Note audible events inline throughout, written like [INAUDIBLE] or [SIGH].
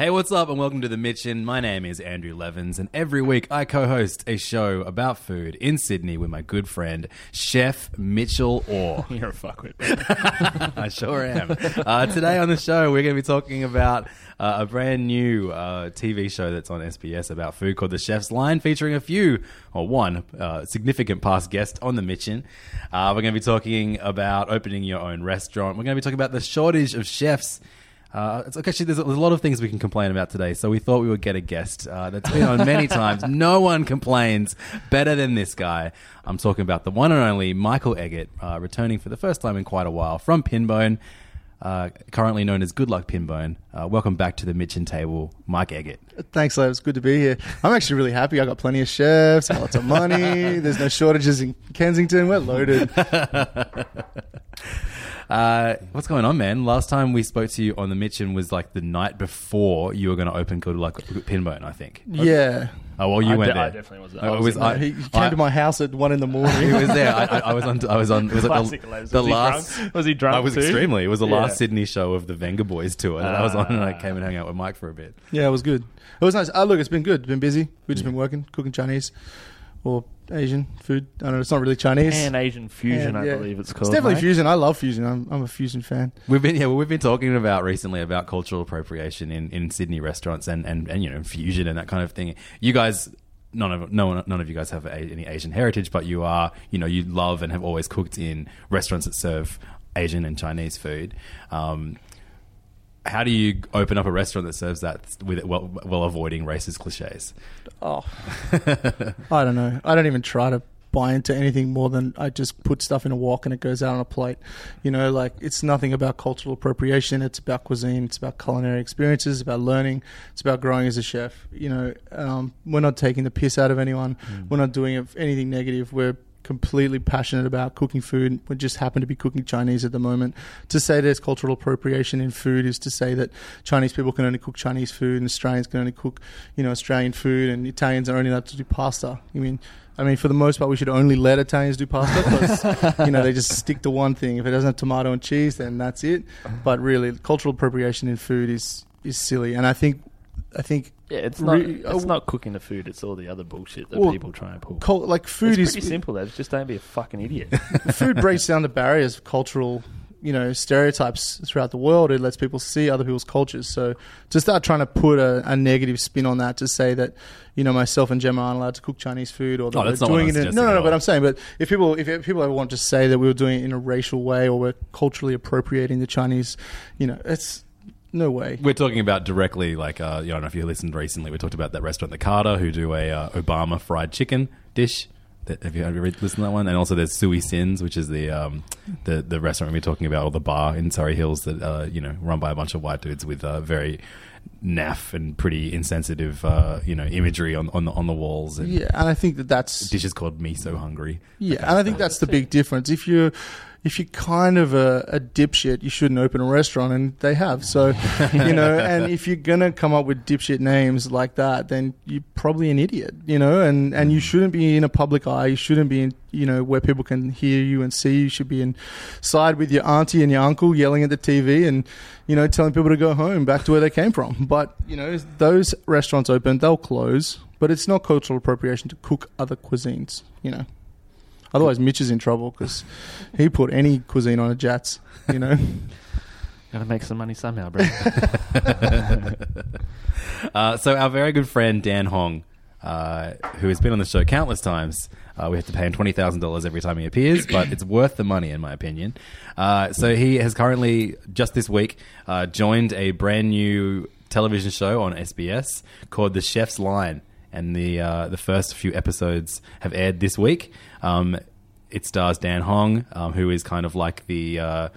Hey, what's up, and welcome to the Mitchen. My name is Andrew Levins, and every week I co host a show about food in Sydney with my good friend, Chef Mitchell Orr. [LAUGHS] You're a fuckwit. [LAUGHS] I sure am. Uh, today on the show, we're going to be talking about uh, a brand new uh, TV show that's on SBS about food called The Chef's Line, featuring a few, or one, uh, significant past guest on the Mitchen. Uh, we're going to be talking about opening your own restaurant. We're going to be talking about the shortage of chefs. Uh, it's actually there's a, there's a lot of things we can complain about today, so we thought we would get a guest uh, that's been on many [LAUGHS] times. No one complains better than this guy. I'm talking about the one and only Michael Eggert, uh, returning for the first time in quite a while from Pinbone, uh, currently known as Good Luck Pinbone. Uh, welcome back to the Mitchen table, Mike Eggert. Thanks, Lev. It's good to be here. I'm actually really happy. I got plenty of chefs, got lots of money. [LAUGHS] There's no shortages in Kensington. We're loaded. [LAUGHS] Uh, what's going on, man? Last time we spoke to you on the Mitchen was like the night before you were going to open Good Luck Pinbone, I think. Yeah. Oh well, you I went de- there. I definitely was there. Oh, I it was was I, he he came I- to my house at one in the [LAUGHS] morning. He was there. I, I, I was on. I was on. It was like the, Lowe's. the Was he last. drunk? Was he drunk I was too? extremely. It was the Yeah. last Sydney show of the Venga Boys tour that I was on, and I Ah. came and hung out with Mike for a bit. yeah, it was good. It was nice. Oh, look, it's been good. It's been busy. We've just been working, cooking Chinese or Asian food. I don't know. It's not really Chinese. Pan Asian fusion, And, I yeah. believe it's It's called. definitely mate. fusion. I love fusion. I'm, I'm a fusion fan. We've been yeah, well, we've been talking about recently about cultural appropriation in, in Sydney restaurants and, and, and you know fusion and that kind of thing. You guys, none of no none of you guys have a, any Asian heritage, but you are you know you love and have always cooked in restaurants that serve Asian and Chinese food. Um, how do you open up a restaurant that serves that with while, while avoiding racist cliches? Oh, [LAUGHS] I don't know. I don't even try to buy into anything more than I just put stuff in a wok and it goes out on a plate. You know, like it's nothing about cultural appropriation. It's about cuisine. It's about culinary experiences. It's about learning. It's about growing as a chef. You know, um, we're not taking the piss out of anyone. We're not doing anything negative. We're completely passionate about cooking food. We just happen to be cooking Chinese at the moment. To say there's cultural appropriation in food is to say that Chinese people can only cook Chinese food and Australians can only cook, you know, Australian food and Italians are only allowed to do pasta. I mean, I mean, for the most part, we should only let Italians do pasta [LAUGHS] because you know they just stick to one thing. If it doesn't have tomato and cheese, then that's it. But really, cultural appropriation in food is is silly, and I think I think Yeah, it's not. Re- it's uh, not cooking the food. It's all the other bullshit that Well, people try and pull. cul- like food it's is pretty simple. Though. Just don't be a fucking idiot. [LAUGHS] food breaks down the barriers of cultural, you know, stereotypes throughout the world. It lets people see other people's cultures. So to start trying to put a, a negative spin on that to say that, you know, myself and Gemma aren't allowed to cook Chinese food or that Oh, that's we're not what doing I'm it in, no, no, no. But I'm saying, but if people, if people ever want to say that we were doing it in a racial way or we're culturally appropriating the Chinese, you know, it's no way. We're talking about directly, like, uh, I don't know if you listened recently. We talked about that restaurant, the Carter, who do a uh, Obama fried chicken dish. That, have you read, listened to that one? And also, there's Sui Sins, which is the um, the the restaurant we're talking about, or the bar in Surry Hills that uh, you know run by a bunch of white dudes with uh, very naff and pretty insensitive, uh, you know, imagery on on the on the walls and Yeah, and I think that that's dishes called "Me So Hungry." Yeah, and I think that's the big difference. If you're if you're kind of a, a dipshit, you shouldn't open a restaurant, and they have. So, you know, [LAUGHS] and if you're gonna come up with dipshit names like that, then you're probably an idiot, you know, and and you mm. shouldn't be in a public eye. You shouldn't be in, you know, where people can hear you and see you. You should be inside with your auntie and your uncle yelling at the TV and, you know, telling people to go home back to where they came from. But you know, those restaurants open, they'll close. But it's not cultural appropriation to cook other cuisines, you know. Otherwise, Mitch is in trouble because he put any cuisine on a Jatz. You know, [LAUGHS] Gotta make some money somehow, bro. [LAUGHS] Uh, so our very good friend Dan Hong, uh, who has been on the show countless times, uh, we have to pay him twenty thousand dollars every time he appears, but it's worth the money in my opinion. Uh, so he has currently just this week uh, joined a brand new television show on SBS called The Chef's Line. And the uh, the first few episodes have aired this week. Um, it stars Dan Hong, um, who is kind of like the uh,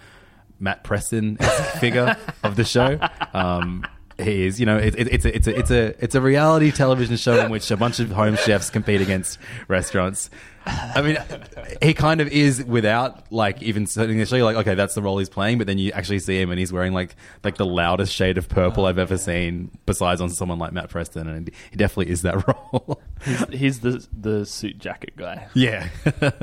Matt Preston [LAUGHS] figure of the show. Um, he is, you know, it, it, it's a, it's a it's a it's a reality television show in which a bunch of home chefs compete against restaurants. I mean, he kind of is without like even setting the show. You're like, okay, that's the role he's playing, but then you actually see him and he's wearing like like the loudest shade of purple I've ever seen, besides on someone like Matt Preston, and he definitely is that [LAUGHS] role. He's, he's the the suit jacket guy. Yeah.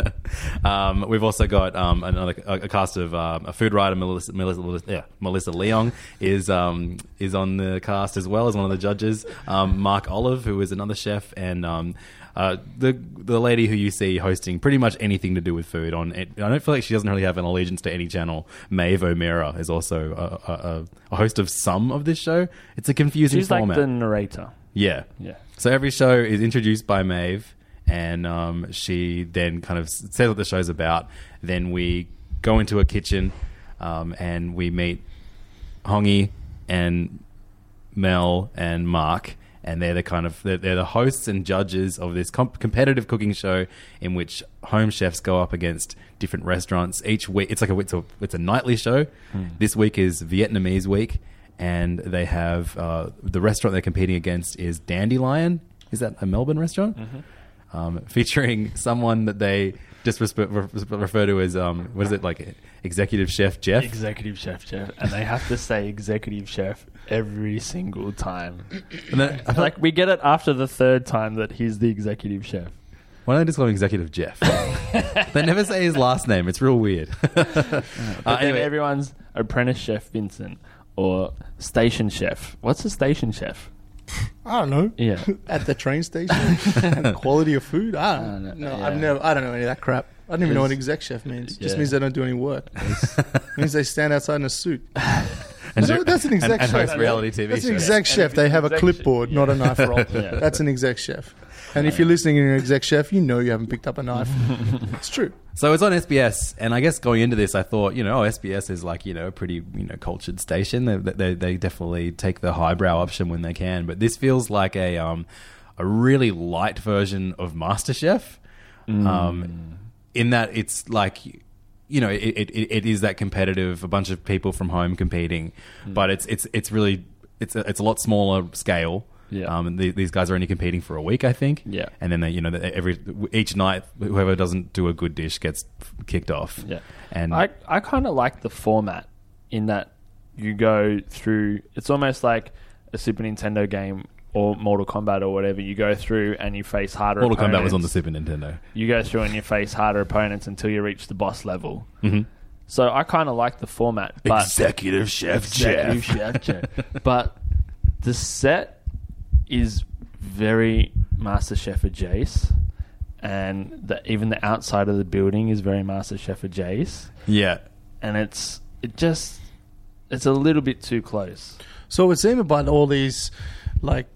[LAUGHS] um, we've also got um, another a, a cast of um, a food writer, Melissa, Melissa, Melissa, yeah, Melissa Leong is um, is on the cast as well as one of the judges. Um, Mark Olive, who is another chef, and um, uh, the the lady who you see hosting pretty much anything to do with food on. It, I don't feel like she doesn't really have an allegiance to any channel. Maeve O'Meara is also a, a, a, a host of some of this show. It's a confusing She's format. like the narrator. yeah, Yeah. so every show is introduced by Maeve, and um, she then kind of says what the show's about. Then we go into a kitchen, um, and we meet Hongy and Mel and Mark, and they're the kind of they're, they're the hosts and judges of this comp- competitive cooking show in which home chefs go up against different restaurants each week. It's like a it's a it's a nightly show. This week is Vietnamese week, and they have uh, the restaurant they're competing against is Dandelion. Is that a Melbourne restaurant? Um, [LAUGHS] featuring someone that they just refer, refer to as um, what is it like executive chef Jeff? Executive chef, Jeff, and they have to say executive chef every single time. And then, feel Like we get it after the third time that he's the executive chef. Why don't they just call him Executive Jeff? [LAUGHS] they never say his last name. It's real weird. [LAUGHS] uh, anyway, everyone's apprentice chef Vincent or station chef. What's a station chef? I don't know. Yeah. [LAUGHS] At the train station, and [LAUGHS] quality of food. I don't Uh, know. no, No, I've never. I don't know any of that crap. I don't even know what It's- exec chef means. It just yeah. means they don't do any work. [LAUGHS] it means they stand outside in a suit. and So that's an exec and, and chef. host reality TV That's an shows. exec chef. They have a clipboard, chef, not a knife roll. Yeah. That's an exec chef. And if you're listening and you're an exec chef, you know you haven't picked up a knife. [LAUGHS] it's true. So it's on SBS, and I guess going into this, I thought, you know, oh, SBS is like, you know, a pretty, you know, cultured station. They, they, they definitely take the highbrow option when they can, but this feels like a um, a really light version of MasterChef. Um, in that it's like, you know, it, it, it it is that competitive, a bunch of people from home competing, but it's it's it's really it's a, it's a lot smaller scale. Yeah. Um, and the, these guys are only competing for a week, I think. Yeah. And then they, you know, they- every each night, whoever doesn't do a good dish gets kicked off. Yeah. And I, I kind of like the format in that you go through, it's almost like a Super Nintendo game or Mortal Kombat or whatever. You go through and you face harder Mortal Kombat opponents. was on the Super Nintendo. You go through and you face harder opponents until you reach the boss level. Mhm. So I kind of like the format. But Executive Chef Executive Chef Jeff. but the set is very Master Chef adjacent. And the, even the outside of the building is very Master Chef adjacent Yeah. and it's it just it's a little bit too close. So it would seem about all these like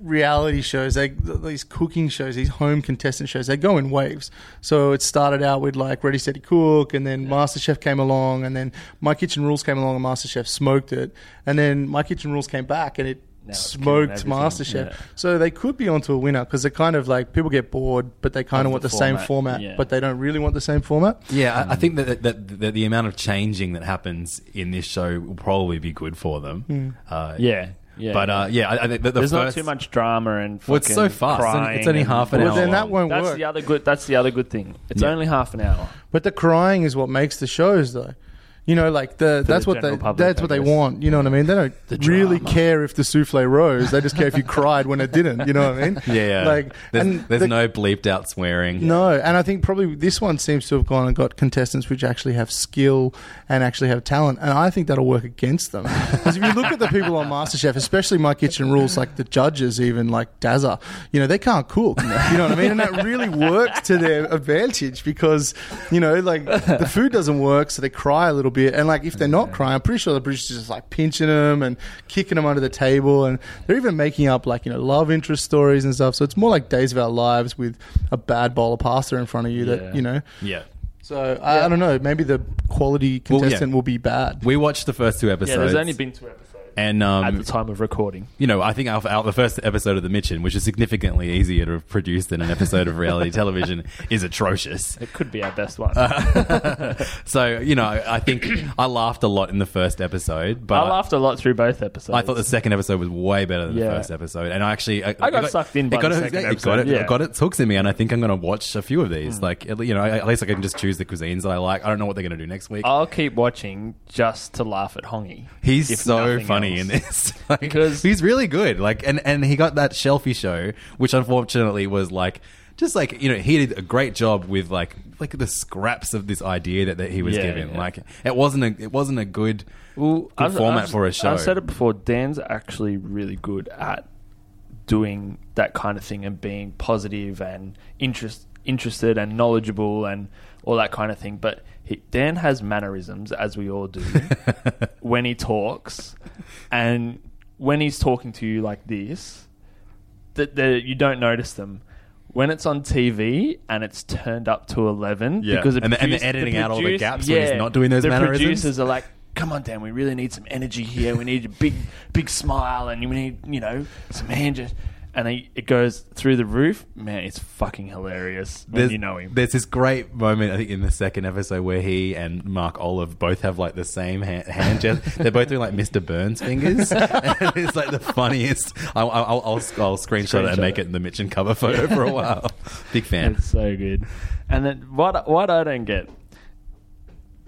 reality shows, they, these cooking shows, these home contestant shows, they go in waves. So it started out with like Ready Steady Cook, and then MasterChef came along, and then My Kitchen Rules came along, and MasterChef smoked it, and then My Kitchen Rules came back, and it Now smoked MasterChef. yeah. So they could be onto a winner because they're kind of like people get bored, but they kind Of of want the the, same format, format, yeah. but they don't really want the same format. Yeah, I, I think that, that, that the amount of changing that happens in this show will probably be good for them. Uh, Yeah, yeah. But uh, yeah, I, I think the there's first, not too much drama and Well, it's so fucking fast. It's only- crying it's only and- half an Well, hour then that won't That's work. the other good. That's the other good thing. It's Yeah. only half an hour. But the crying is what makes the shows, though. You know, like the that's the what they public, that's I what they want. You know what I mean? They don't The really drama. care if the souffle rose. They just care if you cried when it didn't. You know what I mean? [LAUGHS] Yeah, yeah. Like there's, and there's the- no bleeped out swearing. no, and I think probably this one seems to have gone and got contestants which actually have skill and actually have talent, and I think that'll work against them. Because if you look at the people on MasterChef, especially My Kitchen Rules, like the judges, even like Dazza, you know they can't cook. You know what I mean? And that really works to their advantage because you know like the food doesn't work, so they cry a little bit, and like if they're not crying, I'm pretty sure the British is just like pinching them and kicking them under the table, and they're even making up like you know love interest stories and stuff. So it's more like Days of Our Lives with a bad bowl of pasta in front of you Yeah. that you know. Yeah. So I, I don't know. Maybe the quality Well, yeah. contestant will be bad. We watched the first two episodes. Yeah, there's only been two episodes. And um, at the time of recording. you know, I think our, our, the first episode of The Mitchen, which is significantly easier to produce than an episode of reality [LAUGHS] television, is atrocious. It could be our best one. [LAUGHS] So, you know, I think [CLEARS THROAT] I laughed a lot in the first episode, but I laughed a lot through both episodes. I thought the second episode was way better than Yeah. the first episode, and I actually I, I got it sucked in by got the second it got episode, it, yeah. it got its hooks in me, and I think I'm going to watch a few of these. Like, you know, at least I can just choose the cuisines that I like. I don't know what they're going to do next week. I'll keep watching just to laugh at Hongy. He's so nothing funny in this [LAUGHS] Like, Because- he's really good. Like, and and he got that Shelfie show, which unfortunately was like. Just like you know, he did a great job with like like the scraps of this idea that, that he was Yeah, given. yeah. Like it wasn't a it wasn't a good Well, good I've- format I've- for a show. I've said it before. Dan's actually really good at doing that kind of thing and being positive and interest, interested and knowledgeable and all that kind of thing. But he, Dan has mannerisms, as we all do, [LAUGHS] when he talks, and when he's talking to you like this, that you don't notice them. When it's on TV and it's turned up to eleven, Yeah. because the And the- and they're editing the out all the gaps when he's not doing those the mannerisms. producers are like, "Come on, Dan, we really need some energy here. We need a big, big smile, and we need, you know, some hand." gest-" And he, it goes through the roof. Man, it's fucking hilarious when there's, you know him. There's this great moment, I think, in the second episode where he and Mark Olive both have like the same hand, hand gest. [LAUGHS] They're both doing like Mr. Burns fingers. [LAUGHS] and it's like the funniest. I'll, I'll, I'll, I'll screenshot, it and make it. it in the Mitchen cover photo for a while. [LAUGHS] Big fan. It's so good. And then what what I don't get,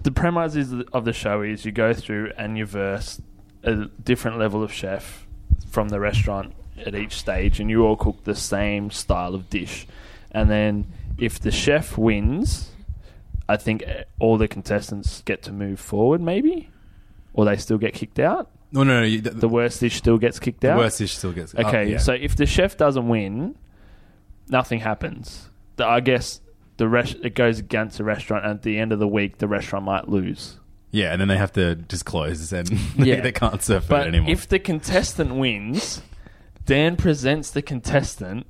the premise is of the show is you go through and you verse a different level of chef from the restaurant at each stage, and you all cook the same style of dish. And then if the chef wins, I think eh, all the contestants get to move forward, maybe, or they still get kicked out. No, no, no. You, the, The worst dish still gets kicked out. the worst dish still gets. oh, Okay, yeah. so if the chef doesn't win, nothing happens. The, I guess the rest it goes against the restaurant, and at the end of the week, the restaurant might lose. yeah, and then they have to just close and [LAUGHS] Yeah. they can't serve food But anymore. if the contestant wins, Dan presents the contestant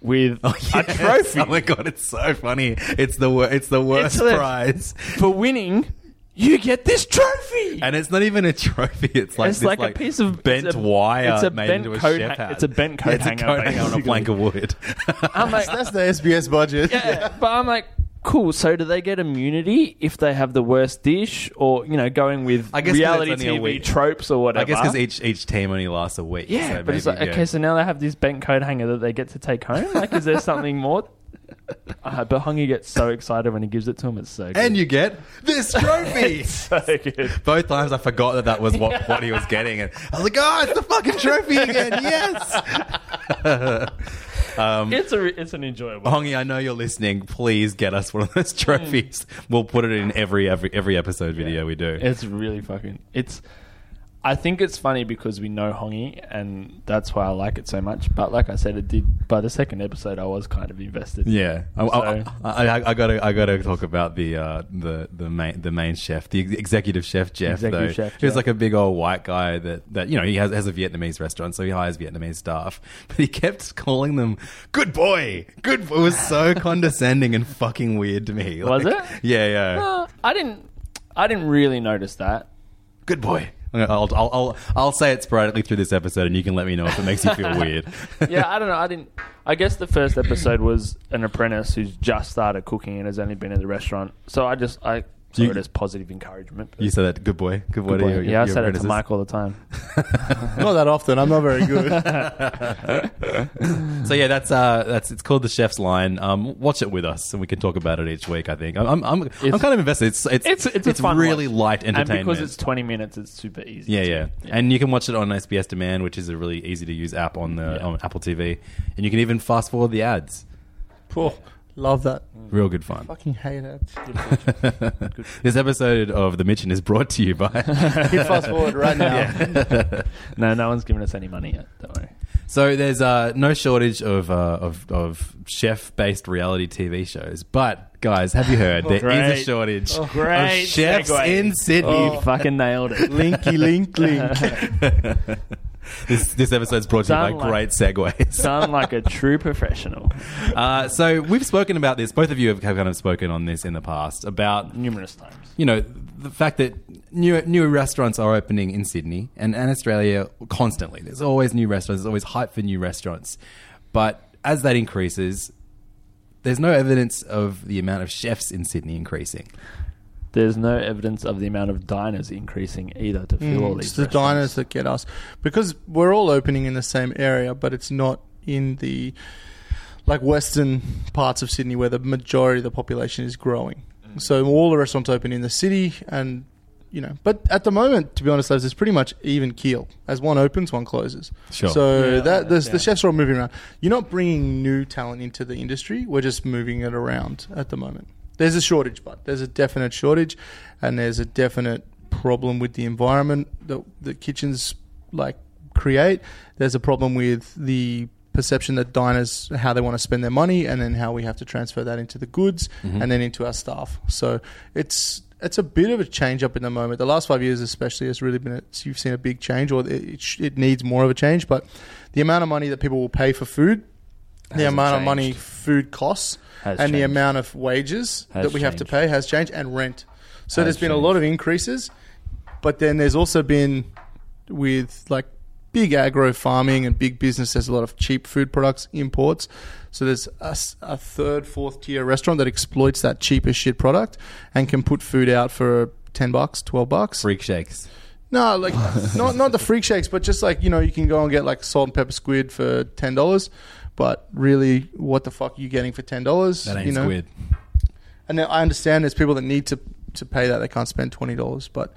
with oh, a Yes. trophy [LAUGHS] Oh my god, it's so funny. It's the wor- it's the worst It's the- prize. for winning. You get this trophy. And it's not even a trophy. It's like It's this, like a piece of- bent it's a- wire it's a made bent into a coat chef ha- it's a bent coat Yeah, it's a hanger, coat hanger on a plank of wood. [LAUGHS] I'm like, That's the SBS budget. Yeah, but I'm like, cool. So do they get immunity if they have the worst dish, or you know, going with I guess 'cause reality it's only a TV week. tropes or whatever? I guess because each each team only lasts a week. yeah, so but it's like maybe, okay. So now they have this bent coat hanger that they get to take home. Like, is there something more? Uh, but Hongy gets so excited when he gives it to him. It's so good. and you get this trophy. [LAUGHS] so good. Both times I forgot that that was what, what he was getting, and I was like, "Oh, it's the fucking trophy again!" Yes. [LAUGHS] um, It's a it's an enjoyable. Hongy, I know you're listening. Please get us one of those trophies. We'll put it in every every every episode video we do. It's really fucking. It's. I think it's funny because we know Hongy, and that's why I like it so much. But like I said, it did. By the second episode, I was kind of invested. Yeah, I, So- I, I, I gotta, I gotta talk about the uh, the the main the main chef, the executive chef Jeff. Executive though, chef, who's like a big old white guy that that you know he has has a Vietnamese restaurant, so he hires Vietnamese staff. [LAUGHS] But he kept calling them "good boy," "good." Boy. It was so [LAUGHS] condescending and fucking weird to me. Was it? Yeah, yeah. Uh, I didn't. I didn't really notice that. Good boy. I'll, I'll, I'll, I'll say it sporadically through this episode, and you can let me know if it makes you feel [LAUGHS] weird. Yeah, I don't know. I didn't. I guess the first episode was an apprentice who's just started cooking and has only been in the restaurant. So I just I saw You- it as positive encouragement. You said that, good boy. Good boy. Good to boy. your- yeah, I your said it to. Mike all the time. [LAUGHS] Not that often. I'm not very good. [LAUGHS] So yeah, that's uh, that's it's called the Chef's Line. Um, watch it with us, and we can talk about it each week. I think I'm I'm, I'm, I'm kind of invested. It's it's It's it's, a fun really watch. light entertainment. and because it's 20 minutes, it's super easy. yeah, too. yeah, and you can watch it on SBS Demand, which is a really easy to use app on the Yeah. on Apple TV, and you can even fast forward the ads. Poor. Love that. Real good fun. Fucking hate it. this episode of The Mitchen is brought to you by. [LAUGHS] Hit fast forward right now. No, no one's given us any money yet. Don't worry. So there's uh, no shortage of uh, of, of chef-based reality TV shows, but guys, have you heard there is a Great. shortage Oh, Great of chefs segue. in Sydney? You fucking nailed it. Linky link link. [LAUGHS] this this episode's brought to you by Sound like- great segues. Sound like a [LAUGHS] true professional. Uh, so we've spoken about this. Both of you have, have kind of spoken on this in the past about Numerous times. you know the fact that new new restaurants are opening in Sydney and, and Australia constantly. There's always new restaurants. There's always hype for new restaurants, but as that increases, there's no evidence of the amount of chefs in Sydney increasing. There's no evidence of the amount of diners increasing either to fill all Mm, these it's the restaurants. diners that get us because we're all opening in the same area, but it's not in the like western parts of Sydney where the majority of the population is growing. Mm. So all the restaurants open in the city, and you know, but at the moment, to be honest, there's pretty much even keel. As one opens, one closes. Sure. So Yeah, that the, the chefs are all moving around. You're not bringing new talent into the industry. We're just moving it around at the moment. There's a shortage, but there's a definite shortage, and there's a definite problem with the environment that the kitchens like create. There's a problem with the perception that diners how they want to spend their money, and then how we have to transfer that into the goods mm-hmm. and then into our staff. So it's it's a bit of a change up in the moment. The last five years, especially, has really been a, you've seen a big change, or it, it, sh- it needs more of a change. But the amount of money that people will pay for food, the amount of money food costs, Has and the amount of wages Has that we have to pay has changed, and rent. So Has there's been a lot of increases, but then there's also been with like big agro farming and big business. There's a lot of cheap food products imports. So there's a third, fourth tier restaurant that exploits that cheap as shit product and can put food out for ten bucks, twelve bucks. Freak shakes. No, like [LAUGHS] not not the freak shakes, but just like you know, you can go and get like salt and pepper squid for ten dollars. But really, what the fuck are you getting for ten dollars? That ain't you know? squid. And now I understand there's people that need to to pay that they can't spend twenty dollars, but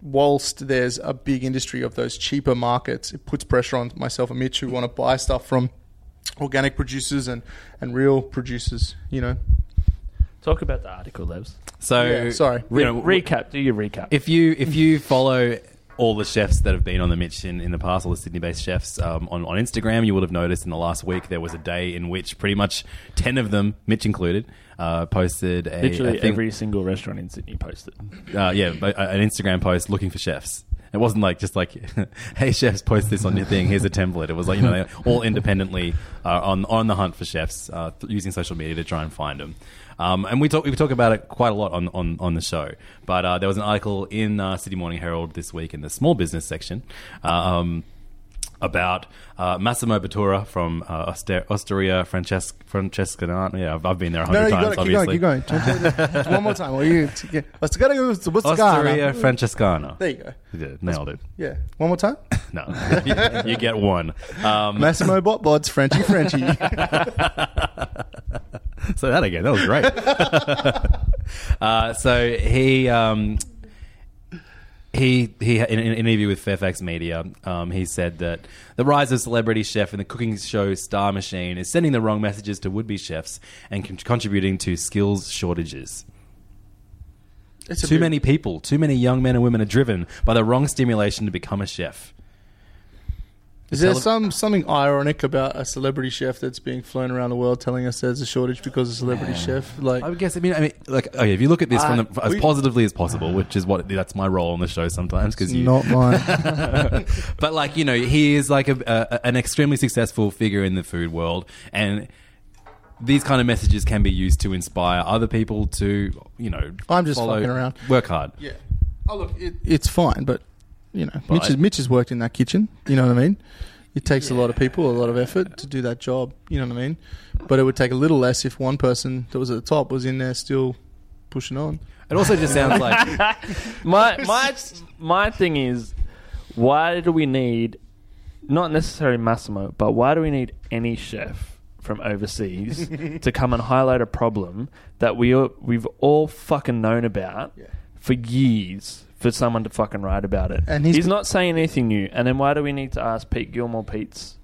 whilst there's a big industry of those cheaper markets, it puts pressure on myself and Mitch who want to buy stuff from organic producers and, and real producers. You know, Talk about the article, Levs. So Yeah, sorry. you know, recap. Do your recap. If you if you follow all the chefs that have been on the Mitchen, in the past, all the Sydney-based chefs um, on on Instagram, you would have noticed in the last week there was a day in which pretty much ten of them, Mitch included, uh, posted a Literally think- every single restaurant in Sydney posted. uh, yeah, uh, an Instagram post looking for chefs. It wasn't like just like, [LAUGHS] hey chefs, post this on your thing. Here's a template. It was like you know all independently uh, on on the hunt for chefs uh, th- using social media to try and find them. Um, and we talk we talk about it quite a lot on on, on the show. But uh, there was an article in uh, Sydney Morning Herald this week in the small business section. Um, about uh, Massimo Bottura from uh, Oster- Osteria Francesc- Francescana. Yeah, I've, I've been there a no, no, hundred you times. got to keep going, keep going. One more time. Well, you, let's go. What's the Osteria Francescana. There you go. Did, nailed it. Yeah. One more time. [LAUGHS] No, you, you get one. Um, Massimo Bot Bods, Frenchy Frenchy. [LAUGHS] [LAUGHS] [LAUGHS] so that again, that was great. [LAUGHS] uh, so he. Um, he he in, in an interview with Fairfax Media, um, he said that the rise of celebrity chef and the cooking show Star Machine is sending the wrong messages to would-be chefs and con- contributing to skills shortages. It's Too bit- many people, too many young men and women are driven by the wrong stimulation to become a chef. Is there tele- some something ironic about a celebrity chef that's being flown around the world telling us there's a shortage because of a celebrity chef? Like, I would guess. I mean, I mean, like, okay, if you look at this uh, from the, as we- positively as possible, which is what that's my role on the show sometimes, because you not mine. [LAUGHS] [LAUGHS] but like you know he is like a, a, an extremely successful figure in the food world and these kind of messages can be used to inspire other people to you know I'm just follow- fucking around. work hard yeah. Oh look, it, it's fine, but you know, Mitch, has, Mitch has worked in that kitchen. You know what I mean? It takes a lot of people, a lot of effort to do that job. You know what I mean? But it would take a little less if one person that was at the top was in there still pushing on. it also just sounds like [LAUGHS] my my my thing is, why do we need not necessarily Massimo, but why do we need any chef from overseas to come and highlight a problem that we we've all fucking known about Yeah. for years? For someone to fucking write about it, And he's he's, not saying anything new. And then why do we need to ask Pete Gilmore Pete's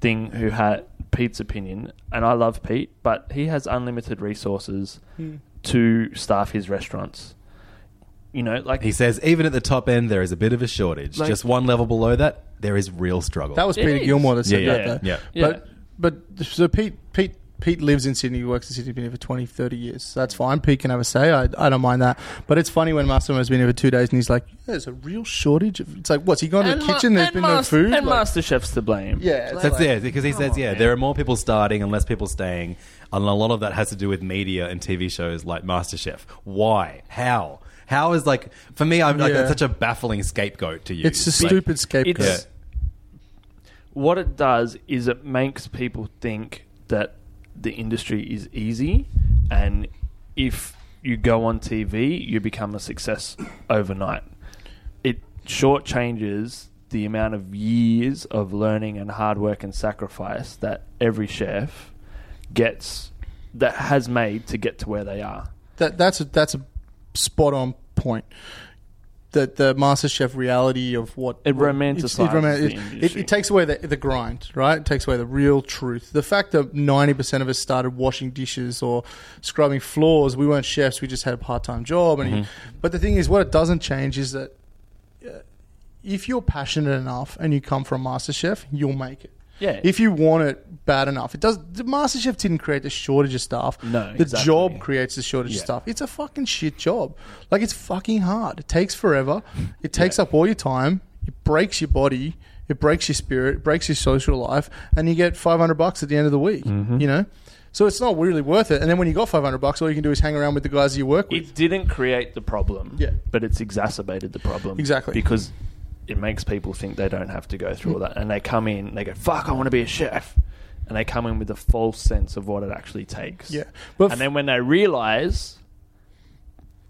thing, who had Pete's opinion? And I love Pete, but he has unlimited resources hmm. to staff his restaurants. You know, like he says even at the top end there is a bit of a shortage Like- just one level below that there is real struggle That was It Peter is. Gilmore that said Yeah, that. yeah, though. yeah. Yeah. But but so Pete Pete Pete lives in Sydney, he works in Sydney, been here for 20, 30 years. So that's fine. Pete can have a say. I, I don't mind that. But it's funny when Masterman has been here for two days and he's like, yeah, there's a real shortage. Of, it's like, what's he gone to the Ma- kitchen? There's been no food. And Like, Master Chef's to blame. yeah, it's That's like- it because he says, yeah, there are more people starting and less people staying, and a lot of that has to do with media and TV shows like MasterChef. Why? How? How is like for me? I'm like Yeah. that's such a baffling scapegoat to you. It's a Like, stupid scapegoat. It's what it does is it makes people think that the industry is easy, and if you go on TV, you become a success overnight. It shortchanges the amount of years of learning and hard work and sacrifice that every chef gets that has made to get to where they are. that that's a, that's a spot on point. That the MasterChef reality of what It what- romanticizes it's- roman- the it, it, it takes away the, the grind, right? It takes away the real truth. The fact that ninety percent of us started washing dishes or scrubbing floors, we weren't chefs. We just had a part time job. And you- but the thing is, what it doesn't change is that uh, if you're passionate enough and you come from MasterChef, you'll make it. Yeah. If you want it bad enough, it does. The MasterChef didn't create the shortage of staff. No, the exactly. job creates the shortage Yeah. of stuff. It's a fucking shit job. Like it's fucking hard. It takes forever. It takes up all your time. It breaks your body. It breaks your spirit. It breaks your social life, and you get five hundred bucks at the end of the week. Mm-hmm. You know, so it's not really worth it. And then when you got five hundred bucks, all you can do is hang around with the guys you work with. It didn't create the problem, Yeah. but it's exacerbated the problem. Exactly. Because it makes people think they don't have to go through all mm. that. And they come in, they go, fuck, I want to be a chef. And they come in with a false sense of what it actually takes. Yeah. But and then when they realize,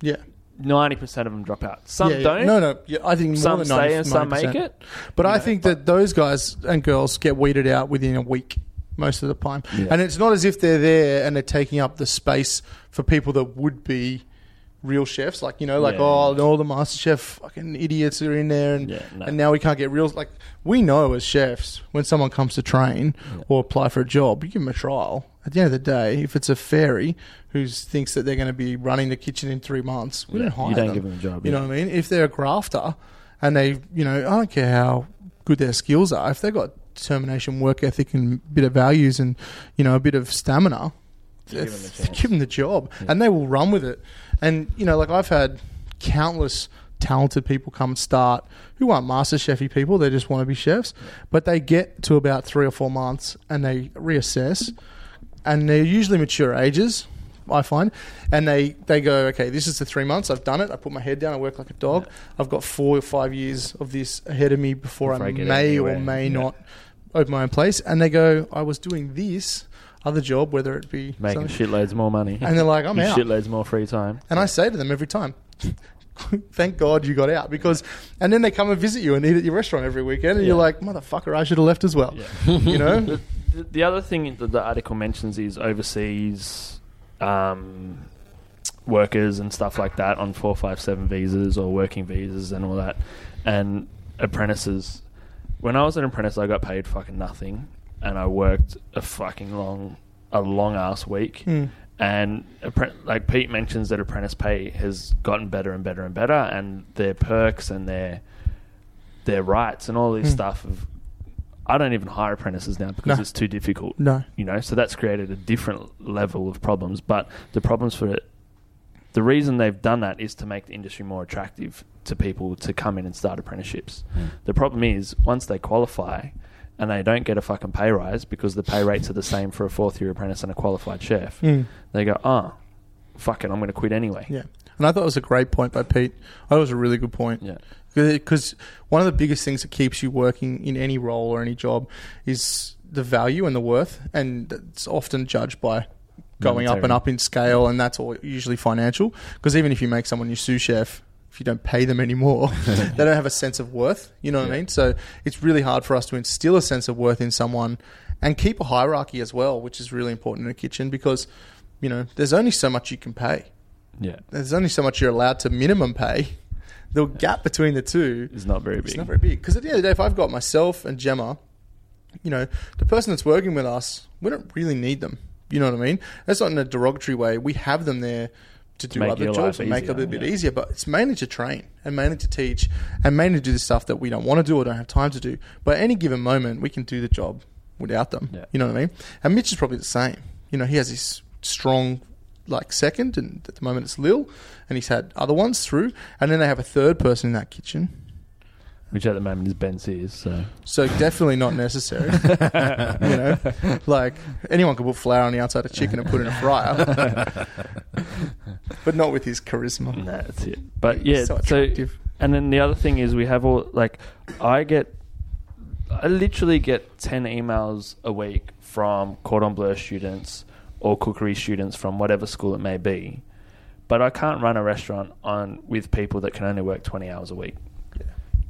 yeah. 90% of them drop out. Some Yeah, yeah. don't. No, no. Yeah, I think Some than stay 90, and some make 90%. it. But I know, think but- that those guys and girls get weeded out within a week most of the time. And it's not as if they're there and they're taking up the space for people that would be real chefs. Like, you know, like, Yeah, oh, yeah. all the master chef fucking idiots are in there and, Yeah, no. and now we can't get real. Like, we know as chefs, when someone comes to train or apply for a job, you give them a trial. At the end of the day, if it's a fairy who thinks that they're going to be running the kitchen in three months, we Yeah, don't hire you don't them. give them a job, You yeah. know what I mean? If they're a grafter and they, you know, I don't care how good their skills are, if they've got determination, work ethic, and a bit of values and, you know, a bit of stamina, give them a th- chance. give them the job and they will run with it. And, you know, like I've had countless talented people come and start who aren't master chefy people, they just want to be chefs, but they get to about three or four months and they reassess and they're usually mature ages. I find, and they they go, okay, this is the three months. I've done it. I put my head down. I work like a dog. I've got four or five years of this ahead of me before, Before I, I may or may Yeah. not open my own place. And they go, I was doing this other job, whether it be Making something- shitloads more money. and they're like, I'm out. Shitloads more free time. And I say to them every time, [LAUGHS] thank God you got out because, and then they come and visit you and eat at your restaurant every weekend, and you're like, motherfucker, I should have left as well. [LAUGHS] you know? The, the other thing that the article mentions is overseas um, workers and stuff like that on 457 visas or working visas and all that. And apprentices. When I was an apprentice, I got paid fucking nothing. And I worked a fucking long, a long ass week. Hmm. And like Pete mentions that apprentice pay has gotten better and better and better. And their perks and their their rights and all this Hmm. stuff have I don't even hire apprentices now because No. it's too difficult. No. You know, so that's created a different level of problems. But the problems for it, the reason they've done that is to make the industry more attractive to people to come in and start apprenticeships. The problem is once they qualify and they don't get a fucking pay rise because the pay rates are the same for a fourth year apprentice and a qualified chef, Mm. they go, oh, fuck it, I'm going to quit anyway. Yeah. And I thought it was a great point by Pete. I thought it was a really good point. Yeah. Because one of the biggest things that keeps you working in any role or any job is the value and the worth. And it's often judged by going up and up in scale, and that's all usually financial. Because even if you make someone your sous chef, if you don't pay them anymore, [LAUGHS] [LAUGHS] they don't have a sense of worth. You know what I mean? So it's really hard for us to instill a sense of worth in someone and keep a hierarchy as well, which is really important in a kitchen because, you know, there's only so much you can pay Yeah. there's only so much you're allowed to minimum pay. The gap between the two is not very big. It's not very big. Because at the end of the day, if I've got myself and Gemma, you know, the person that's working with us, we don't really need them. You know what I mean? That's not in a derogatory way. We have them there to do make other jobs and make it a little bit yeah. easier, but it's mainly to train and mainly to teach and mainly to do the stuff that we don't want to do or don't have time to do. But at any given moment, we can do the job without them. Yeah. You know what I mean? And Mitch is probably the same. You know, he has this strong like second, and at the moment it's Lil, and he's had other ones through, and then they have a third person in that kitchen. Which at the moment is Ben Sears. So So definitely not necessary. [LAUGHS] you know, like anyone could put flour on the outside of chicken and put it in a fryer, [LAUGHS] but not with his charisma. no, that's it. But yeah, so so attractive. and then the other thing is we have all like I get I literally get ten emails a week from cordon bleu students or cookery students from whatever school it may be. But I can't run a restaurant on with people that can only work twenty hours a week.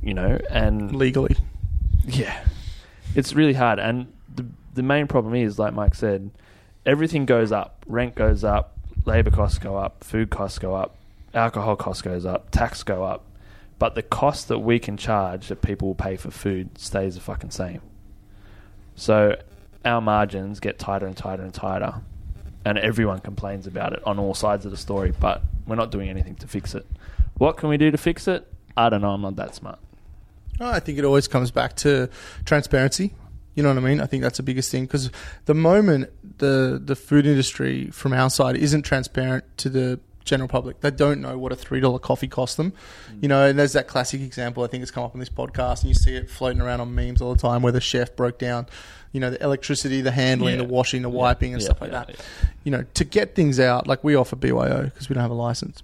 You know, and legally. Yeah, it's really hard, and the the main problem is, like Mike said, everything goes up. Rent goes up, labor costs go up, food costs go up, alcohol costs goes up, tax go up, but the cost that we can charge that people will pay for food stays the fucking same. So our margins get tighter and tighter and tighter, and everyone complains about it on all sides of the story, but we're not doing anything to fix it. What can we do to fix it? I don't know. I'm not that smart. I think it always comes back to transparency. You know what I mean? I think that's the biggest thing because the moment the the food industry from our side isn't transparent to the general public, they don't know what a three dollar coffee costs them. Mm. You know, and there's that classic example. I think it's come up on this podcast, and you see it floating around on memes all the time, where the chef broke down, you know, the electricity, the handling, Yeah. the washing, the wiping, and Yeah, stuff like that. You know, to get things out, like we offer BYO because we don't have a license.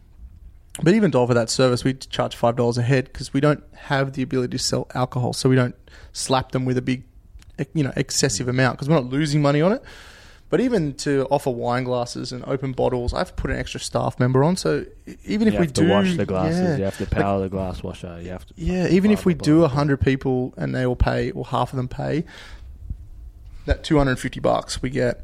But even to offer that service, we charge five dollars a head because we don't have the ability to sell alcohol, so we don't slap them with a big, you know, excessive mm. amount because we're not losing money on it. But even to offer wine glasses and open bottles, I have to put an extra staff member on. So even if you we have do to wash the glasses, yeah, you have to power the glass washer, you have to yeah, even if we do a hundred people and they all pay, or half of them pay, that two hundred and fifty bucks we get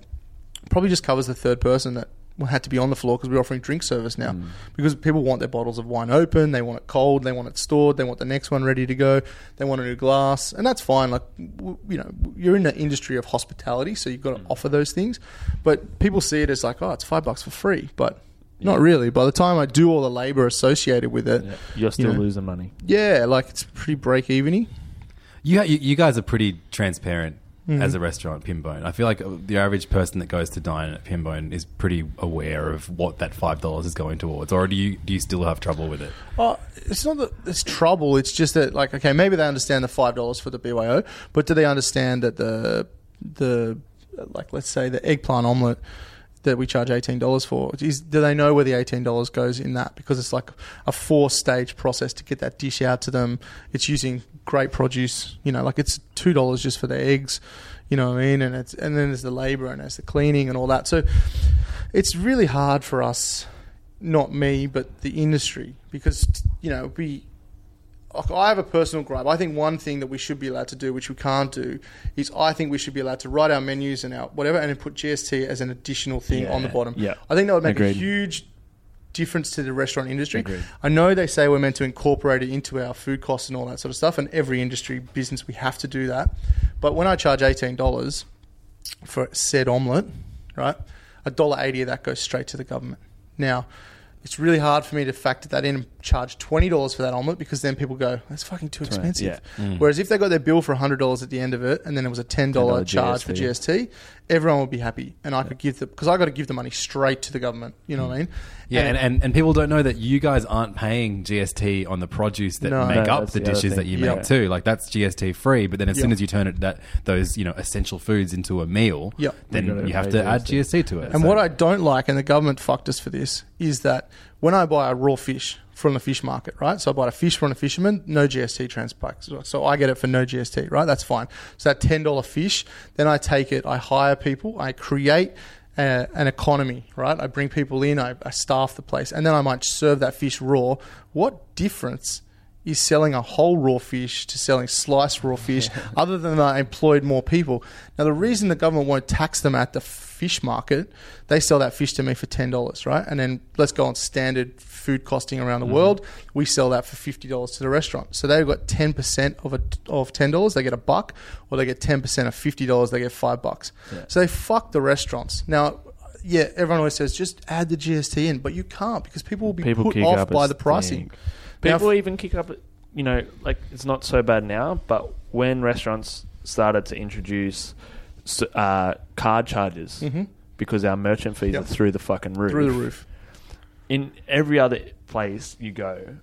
probably just covers the third person that had to be on the floor because we're offering drink service now. Mm. Because people want their bottles of wine open, they want it cold, they want it stored, they want the next one ready to go, they want a new glass, and that's fine. Like you know, you're in the industry of hospitality, so you've got to Mm. offer those things. But people see it as like, oh, it's five bucks for free, but. Not really. By the time I do all the labor associated with it, Yeah, you're still know. losing money. yeah, like it's pretty break eveny. You, you you guys are pretty transparent Mm-hmm. as a restaurant, Pinbone. I feel like the average person that goes to dine at Pinbone is pretty aware of what that five dollars is going towards. Or do you do you still have trouble with it? Oh, it's not that it's trouble. It's just that, like, okay, maybe they understand the five dollars for the BYO, but do they understand that the the like, let's say the eggplant omelette that we charge eighteen dollars for is? Do they know where the eighteen dollars goes in that? Because it's like a four stage process to get that dish out to them. It's using great produce. You know, like it's two dollars just for the eggs. You know what I mean? And it's and then there's the labor and there's the cleaning and all that. So it's really hard for us not me, but the industry, because you know we. I have a personal gripe. I think one thing that we should be allowed to do, which we can't do, is I think we should be allowed to write our menus and our whatever, and then put GST as an additional thing on the bottom. yeah. I think that would make Agreed. a huge difference to the restaurant industry. Agreed. I know they say we're meant to incorporate it into our food costs and all that sort of stuff, and every industry business we have to do that. But when I charge eighteen dollars for said omelette, right, a dollar eighty of that goes straight to the government. Now, it's really hard for me to factor that in and charge twenty dollars for that omelette because then people go, "That's fucking too expensive." yeah. Whereas if they got their bill for hundred dollars at the end of it, and then it was a ten dollar $10 charge for GST. GST, everyone would be happy, and I could give the because I got to give the money straight to the government. You know mm. what I mean? Yeah, and, and, and people don't know that you guys aren't paying GST on the produce that No. make No, up the the dishes that you Yeah. make too. Like that's GST free, but then as soon as you turn it that those you know essential foods into a meal, Yeah. then You gotta you have pay to add GST. GST to it. And So- what I don't like, and the government fucked us for this, is that when I buy a raw fish from the fish market, right? So I buy a fish from a fisherman, no GST transpac. So- I get it for no GST, right? That's fine. So that ten dollar fish, then I take it, I hire people, I create a, an economy, right? I bring people in, I, I staff the place, and then I might serve that fish raw. What difference? Is selling a whole raw fish to selling sliced raw fish, [LAUGHS] other than I employed more people. Now, the reason the government won't tax them at the fish market, they sell that fish to me for $10, right? And then let's go on standard food costing around the mm-hmm. world. We sell that for $50 to the restaurant. So they've got 10% of, a, of $10, they get a buck, or they get 10% of $50, they get five bucks. So they fuck the restaurants. Now, yeah, everyone always says just add the GST in, but you can't because people will be People put off by the pricing. thing. People f- even kick up, you know, like it's not so bad now, but when restaurants started to introduce uh, card charges, Mm-hmm. because our merchant fees Yep. are through the fucking roof. through the roof. In every other place you go,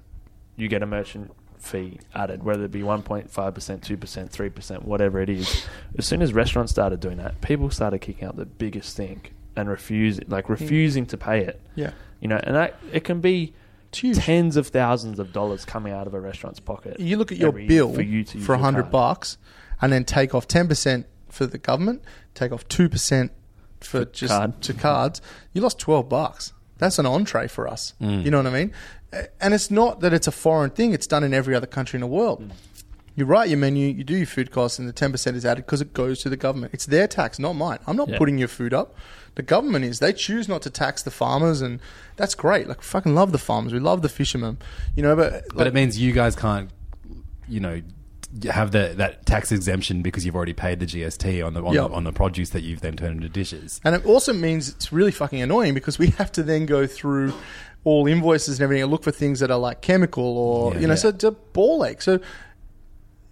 you get a merchant fee added, whether it be 1.5%, 2%, 3%, whatever it is. As soon as restaurants started doing that, people started kicking out the biggest stink and refuse, like refusing to pay it. Yeah, You know, and that it can be. Tens of thousands of dollars coming out of a restaurant's pocket. you look at your every bill for you to use for your hundred card. bucks, and then take off ten percent for the government, take off two percent for, For just card. to cards. You lost twelve bucks. That's an entree for us. Mm. You know what I mean? A- And it's not that it's a foreign thing. It's done in every other country in the world. Mm. You write your menu, you do your food costs, and the ten percent is added because it goes to the government. It's their tax, not mine. I'm not Yeah. putting your food up. The government is. They choose not to tax the farmers, and that's great. Like, fucking love the farmers. We love the fishermen. You know, but But it means you guys can't, you know, have the, that tax exemption because you've already paid the GST on the on, Yeah. the on the produce that you've then turned into dishes. And it also means it's really fucking annoying because we have to then go through all invoices and everything and look for things that are like chemical or, Yeah. you know, Yeah. so it's a ball ache. So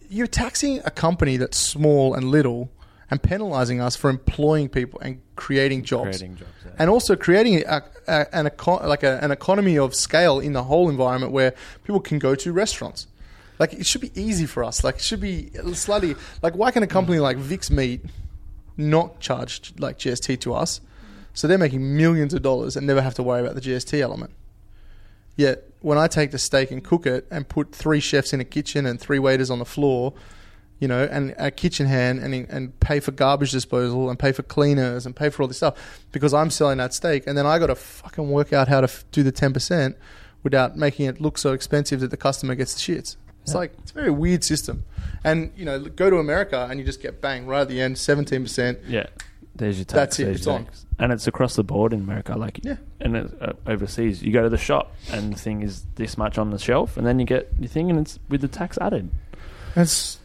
you're taxing a company that's small and little and penalizing us for employing people and creating jobs. Creating jobs, yeah. And also creating a, a, an, eco- like a, an economy of scale in the whole environment where people can go to restaurants. Like it should be easy for us. Like it should be slightly like why can a company mm. like Vic's Meat not charge like GST to us? So they're making millions of dollars and never have to worry about the GST element. Yet when I take the steak and cook it and put three chefs in a kitchen and three waiters on the floor, you know, and a kitchen hand and and pay for garbage disposal and pay for cleaners and pay for all this stuff because I'm selling that steak and then I got to fucking work out how to f- do the ten percent without making it look so expensive that the customer gets the shits. It's like it's a very weird system, and you know, go to America and you just get bang right at the end, seventeen percent. Yeah, there's your tax. That's it, it's your on. and it's across the board in America. Like, Yeah. and it, uh, overseas, you go to the shop and the thing is this much on the shelf, and then you get your thing, and it's with the tax added. It's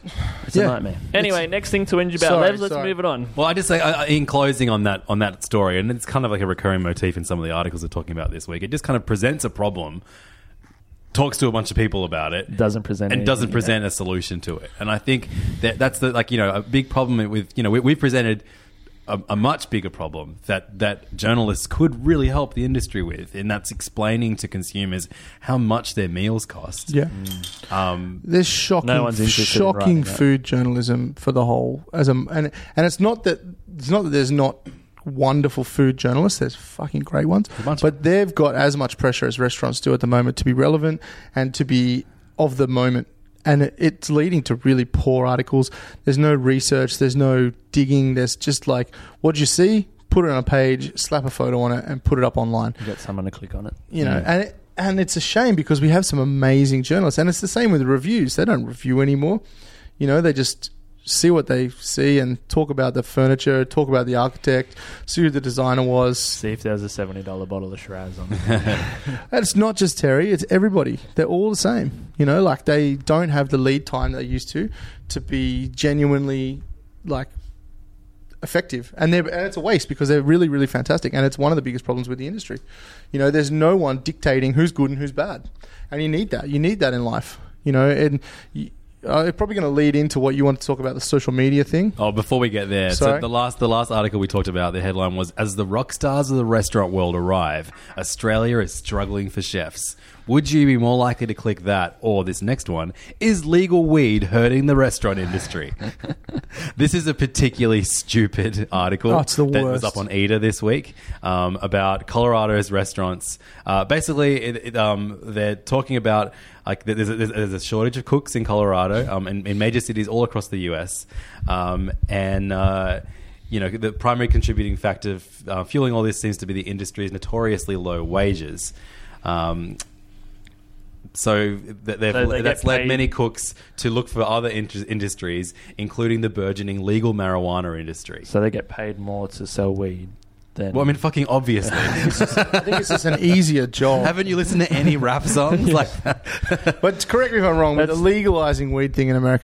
It's Yeah. a nightmare. Anyway, next thing to whinge about, Sorry, Levs, let's sorry. move it on. Well, I just say uh, in closing on that on that story, and it's kind of like a recurring motif in some of the articles we're talking about this week. It just kind of presents a problem, talks to a bunch of people about it, Doesn't present and doesn't yeah. present a solution to it. And I think that that's the like you know a big problem with you know we, we've presented. A, a much bigger problem that, that journalists could really help the industry with, and that's explaining to consumers how much their meals cost. yeah. Um, There's shocking, No one's interested in shocking writing that. food journalism for the whole as a and and it's not that it's not that there's not wonderful food journalists. There's fucking great ones, but they've got as much pressure as restaurants do at the moment to be relevant and to be of the moment. And it, it's leading to really poor articles. There's no research. There's no digging. There's just like, what would you see? Put it on a page, slap a photo on it, and put it up online You get someone to click on it. you know, and it, and it's a shame because we have some amazing journalists, and it's the same with reviews. They don't review anymore. You know, they just see what they see and talk about the furniture, talk about the architect, see who the designer was. See if there's a seventy dollar bottle of Shiraz on. it. [LAUGHS] It's not just Terry; it's everybody. They're all the same. You know, like they don't have the lead time they used to to be genuinely like effective, and they're and it's a waste because they're really really fantastic, and it's one of the biggest problems with the industry. You know, there's no one dictating who's good and who's bad, and you need that. You need that in life. You know, and you, uh, it's probably going to lead into what you want to talk about the social media thing. Oh, before we get there, so the last the last article we talked about, the headline was "As the rock stars of the restaurant world arrive, Australia is struggling for chefs." Would you be more likely to click that or this next one? Is legal weed hurting the restaurant industry? [LAUGHS] this is a particularly stupid article Oh, it's the that was up on Eater this week um, about Colorado's restaurants. Uh, basically, it, it, um, they're talking about like there's a, there's, a shortage of cooks in Colorado, um, in, in major cities all across the U.S. Um, and uh, you know the primary contributing factor uh, fueling all this seems to be the industry's notoriously low wages. Um, so th- So that's led paid- many cooks to look for other inter- industries, including the burgeoning legal marijuana industry. so they get paid more to sell weed than. Well, I mean, fucking obviously. [LAUGHS] I think it's just an easier job. Haven't you listened to any rap songs [LAUGHS] like that? But correct me if I'm wrong, but the That's- legalizing weed thing in America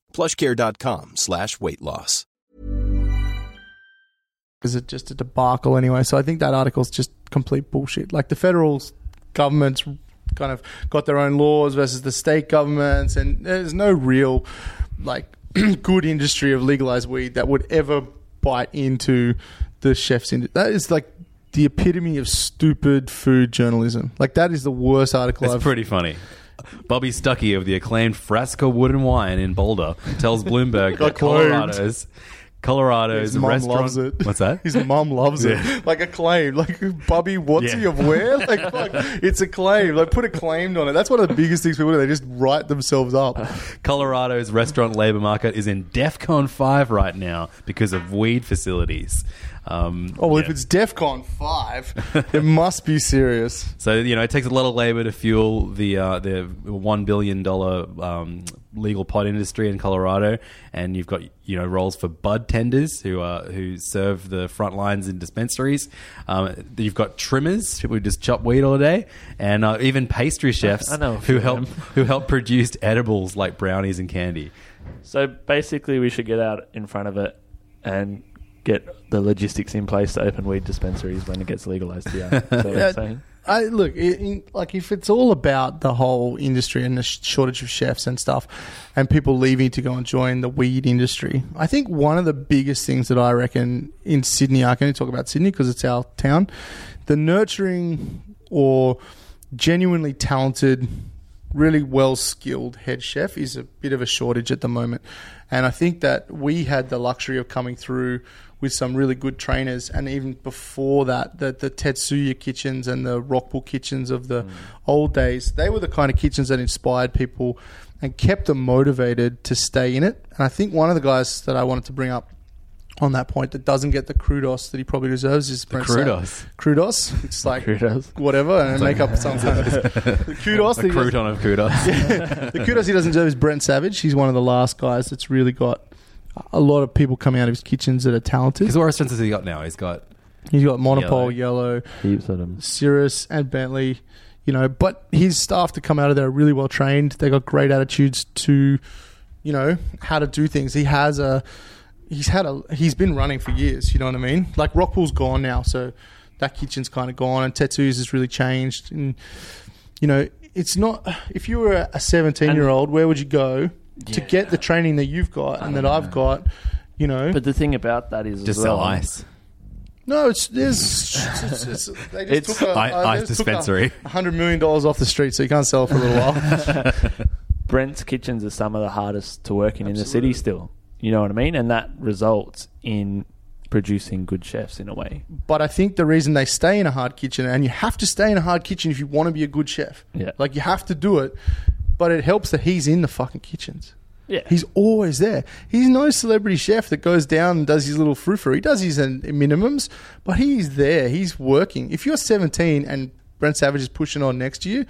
plushcare.com slash weight loss. is it just a debacle anyway? So I think that article's just complete bullshit. Like the federal government's kind of got their own laws versus the state governments, and there's no real like [CLEARS THROAT] good industry of legalized weed that would ever bite into the chefs industry. That is like the epitome of stupid food journalism. Like that is the worst article It's I've pretty funny. Bobby Stuckey of the acclaimed Frasca Food and Wine in Boulder tells Bloomberg that. Colorado's Colorado's His mum restaurant. loves it. What's that? His mum loves Yeah. it. Like acclaimed. Like Bobby what's Yeah. of where? [LAUGHS] Like fuck. It's acclaimed. Like put acclaimed on it. That's one of the biggest things people do. They just write themselves up. Colorado's restaurant labor market is in DEFCON 5 right now because of weed facilities. Um, Oh well if yeah. it's DEFCON five, it must be serious. [LAUGHS] So you know, it takes a lot of labor to fuel the uh, the one billion dollar um, legal pot industry in Colorado, and you've got you know roles for bud tenders who uh, who serve the front lines in dispensaries. Um, you've got trimmers, people who just chop weed all day, and uh, even pastry chefs [LAUGHS] I know who help [LAUGHS] who help produce edibles like brownies and candy. So basically, we should get out in front of it and get the logistics in place to open weed dispensaries when it gets legalized here. [LAUGHS] Is that what Yeah. you're saying? I look it, in, like if it's all about the whole industry and the sh- shortage of chefs and stuff, and people leaving to go and join the weed industry. I think one of the biggest things that I reckon in Sydney, I can only talk about Sydney because it's our town, the nurturing or genuinely talented, really well skilled head chef is a bit of a shortage at the moment. And I think that we had the luxury of coming through with some really good trainers, and even before that, the, the Tetsuya kitchens and the Rockpool kitchens of the mm. old days, they were the kind of kitchens that inspired people and kept them motivated to stay in it. And I think one of the guys that I wanted to bring up on that point that doesn't get the kudos that he probably deserves is Brent Sa- kudos. Kudos. It's like Kudos. whatever, and make up some kind of [LAUGHS] the kudos. A that he doesn't- crouton of kudos. [LAUGHS] the kudos he doesn't deserve is Brent Savage. He's one of the last guys that's really got a lot of people coming out of his kitchens that are talented. Because what restaurants has he got now? He's got He's got Monopole, Yellow. Yellow, Heaps of them. Cirrus, and Bentley. You know, but his staff to come out of there are really well trained. They got great attitudes to, you know, how to do things. He has a, he's had a, he's been running for years. You know what I mean? Like Rockpool's gone now, so that kitchen's kind of gone, and Tetsuya's has really changed. And you know, it's not. If you were a seventeen-year-old, where would you go to get the training that you've got and that I've got? You know, But the thing about that is, just as well, sell ice. no, it's there's it's, it's, they just It's- took a, I- uh, ice they just a dispensary. hundred million dollars off the street, so you can't sell it for a little while. [LAUGHS] Brent's kitchens are some of the hardest to work in in the city still. You know what I mean? And that results in producing good chefs in a way. but I think the reason they stay in a hard kitchen, and you have to stay in a hard kitchen if you want to be a good chef. Yeah. like you have to do it. But it helps that he's in the fucking kitchens. Yeah. He's always there. He's no celebrity chef that goes down and does his little frou He does his uh, minimums, but he's there. He's working. If you're 17 and Brent Savage is pushing on next to you,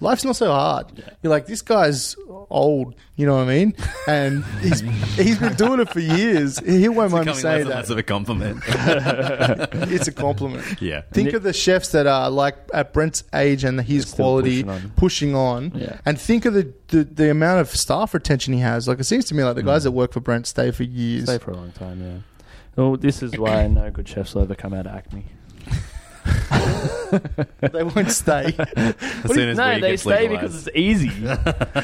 life's not so hard. You're like, this guy's old. You know what I mean? And he's he's been doing it for years. He won't mind me Becoming saying that. less of a compliment. [LAUGHS] it's a compliment. yeah. Think of the chefs that are like at Brent's age and his quality pushing pushing on. on, Yeah. and think of the, the the amount of staff retention he has. Like it seems to me like the Mm. guys that work for Brent stay for years. Stay for a long time, yeah. Well, this is why no good chefs will ever come out of Acme. [LAUGHS] they won't stay. [LAUGHS] As soon as no, weed they gets stay legalized. because it's easy,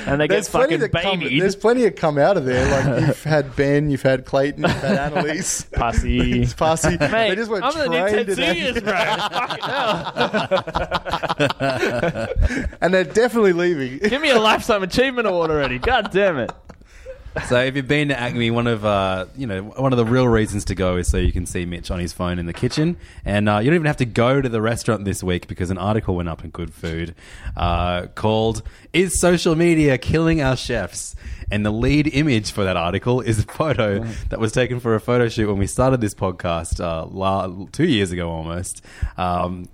and they [LAUGHS] get fucking that come, babied. there's plenty that come out of there. Like you've had Ben, you've had Clayton, you've had Annalise. Pussy. It's Pussy. Mate, they just weren't I'm the new trained Tetsuyas, that. bro. Fucking hell. and they're definitely leaving. Give me a lifetime achievement award already. God damn it. So if you've been to Acme, one of uh, you know one of the real reasons to go is so you can see Mitch on his phone in the kitchen, and uh, you don't even have to go to the restaurant this week because an article went up in Good Food uh, called "Is Social Media Killing Our Chefs?" And the lead image for that article is a photo that was taken for a photo shoot when we started this podcast uh, la- two years ago almost, um,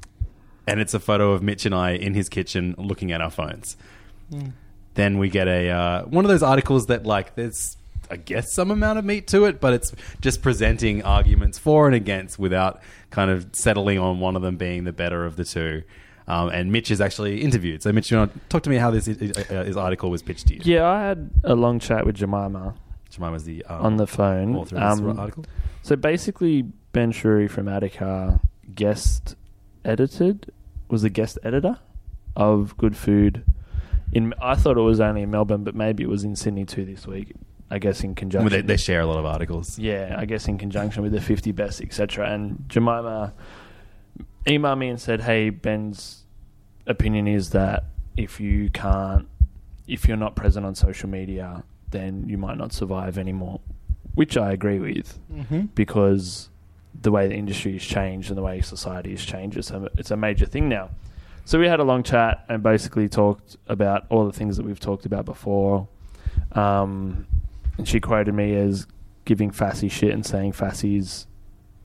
and it's a photo of Mitch and I in his kitchen looking at our phones then we get a uh, one of those articles that like there's I guess some amount of meat to it, but it's just presenting arguments for and against without kind of settling on one of them being the better of the two. Um, and Mitch is actually interviewed. So Mitch, you want to talk to me how this uh, this article was pitched to you? Yeah, I had a long chat with Jemima Jemima's the um, on the phone. author of this Um, article. So basically, Ben Shewry from Attica guest edited, was a guest editor of Good Food. In I thought it was only in Melbourne, but maybe it was in Sydney too this week. I guess in conjunction. Well, they, they share a lot of articles. Yeah, I guess in conjunction with the 50 best, etc. And Jemima emailed me and said, "Hey, Ben's opinion is that if you can't, if you're not present on social media, then you might not survive anymore." Which I agree with Mm-hmm. because the way the industry has changed and the way society has changed, it's a, it's a major thing now. So we had a long chat and basically talked about all the things that we've talked about before. Um, and she quoted me as giving Fassy shit and saying Fassy's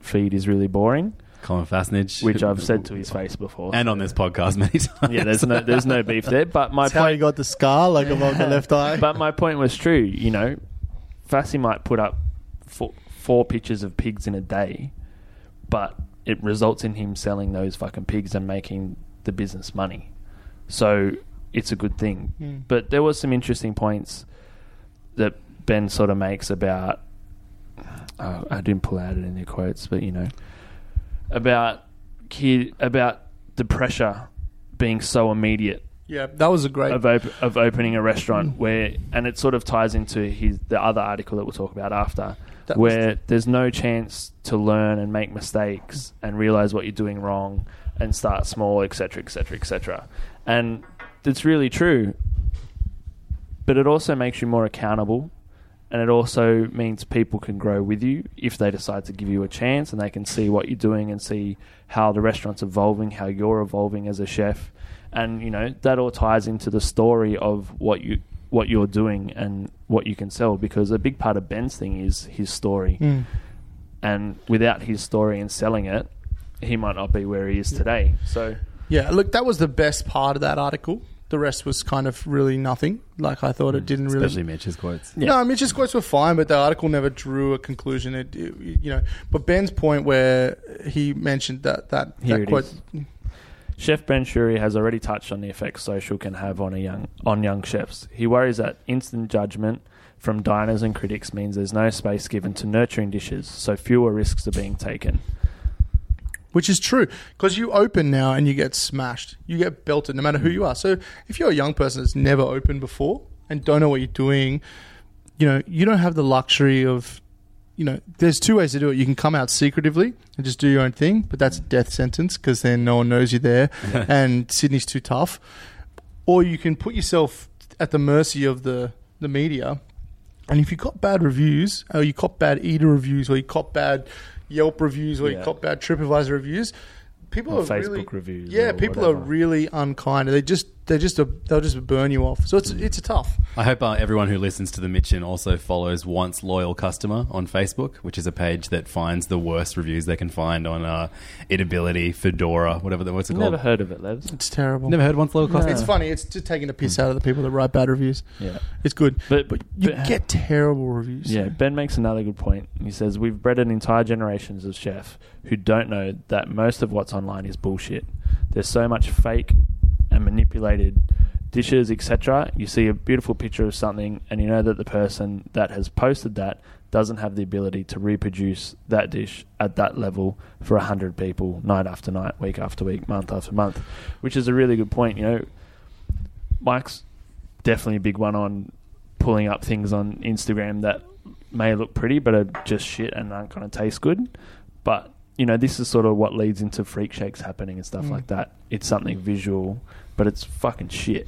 feed is really boring, Colin Fassnidge, which I've said to his [LAUGHS] face before. and on this podcast many times. [LAUGHS] yeah, there's no there's no beef there. But my That's how point you got the scar, like above the left [LAUGHS] eye. but my point was true. You know, Fassy might put up four, four pictures of pigs in a day, but it results in him selling those fucking pigs and making the business money. So it's a good thing. Hmm. But there was some interesting points that Ben sort of makes about. Uh, I didn't pull out any quotes, but you know, about kid about the pressure being so immediate yeah, that was a great. of op- of opening a restaurant where, and it sort of ties into his the other article that we'll talk about after, That where there's no chance to learn and make mistakes and realize what you're doing wrong and start small, etc., etc., etc. And it's really true, but it also makes you more accountable. And it also means people can grow with you if they decide to give you a chance and they can see what you're doing and see how the restaurant's evolving, how you're evolving as a chef. And, you know, that all ties into the story of what you what you're doing and what you can sell because a big part of Ben's thing is his story. Mm. And without his story and selling it, he might not be where he is today. So Yeah, look, that was the best part of that article. The rest was kind of really nothing. Like I thought it mm, didn't really. especially Mitch's quotes. Yeah. No, Mitch's quotes were fine, but the article never drew a conclusion. It, it- you know, but Ben's point where he mentioned that that, Here that it quote. is. Chef Ben Shewry has already touched on the effects social can have on a young on young chefs. He worries that instant judgment from diners and critics means there's no space given to nurturing dishes, so fewer risks are being taken. Which is true because you open now and you get smashed. You get belted no matter who you are. So if you're a young person that's never opened before and don't know what you're doing, you know, you don't have the luxury of, you know, there's two ways to do it. You can come out secretively and just do your own thing, but that's a death sentence because then no one knows you're there [LAUGHS] and Sydney's too tough. Or you can put yourself at the mercy of the, the media. And if you got bad reviews, or you cop bad eater reviews, or you cop bad Yelp reviews, or you Yeah. cop bad TripAdvisor reviews, people Or are really, Facebook reviews Yeah, people are really unkind. They just they just they'll just burn you off. So it's it's a tough. I hope uh, everyone who listens to the Mitchen also follows Once Loyal Customer on Facebook, which is a page that finds the worst reviews they can find on uh, Eatability, Fedora, whatever the what's it called. Never heard of it, Levs. It's terrible. Never heard Once Loyal Customer. It's funny. It's just taking the piss out of the people that write bad reviews. Yeah. It's good, But, but you but- get terrible reviews. Yeah, Ben makes another good point. He says we've bred an entire generations of chefs who don't know that most of what's online is bullshit. There's so much fake and manipulated dishes, etc. You see a beautiful picture of something, and you know that the person that has posted that doesn't have the ability to reproduce that dish at that level for 100 people night after night, week after week, month after month, which is a really good point. You know, Mike's definitely a big one on pulling up things on Instagram that may look pretty but are just shit and aren't going to taste good. But you know, this is sort of what leads into freak shakes happening and stuff Mm. like that. It's something visual, but it's fucking shit.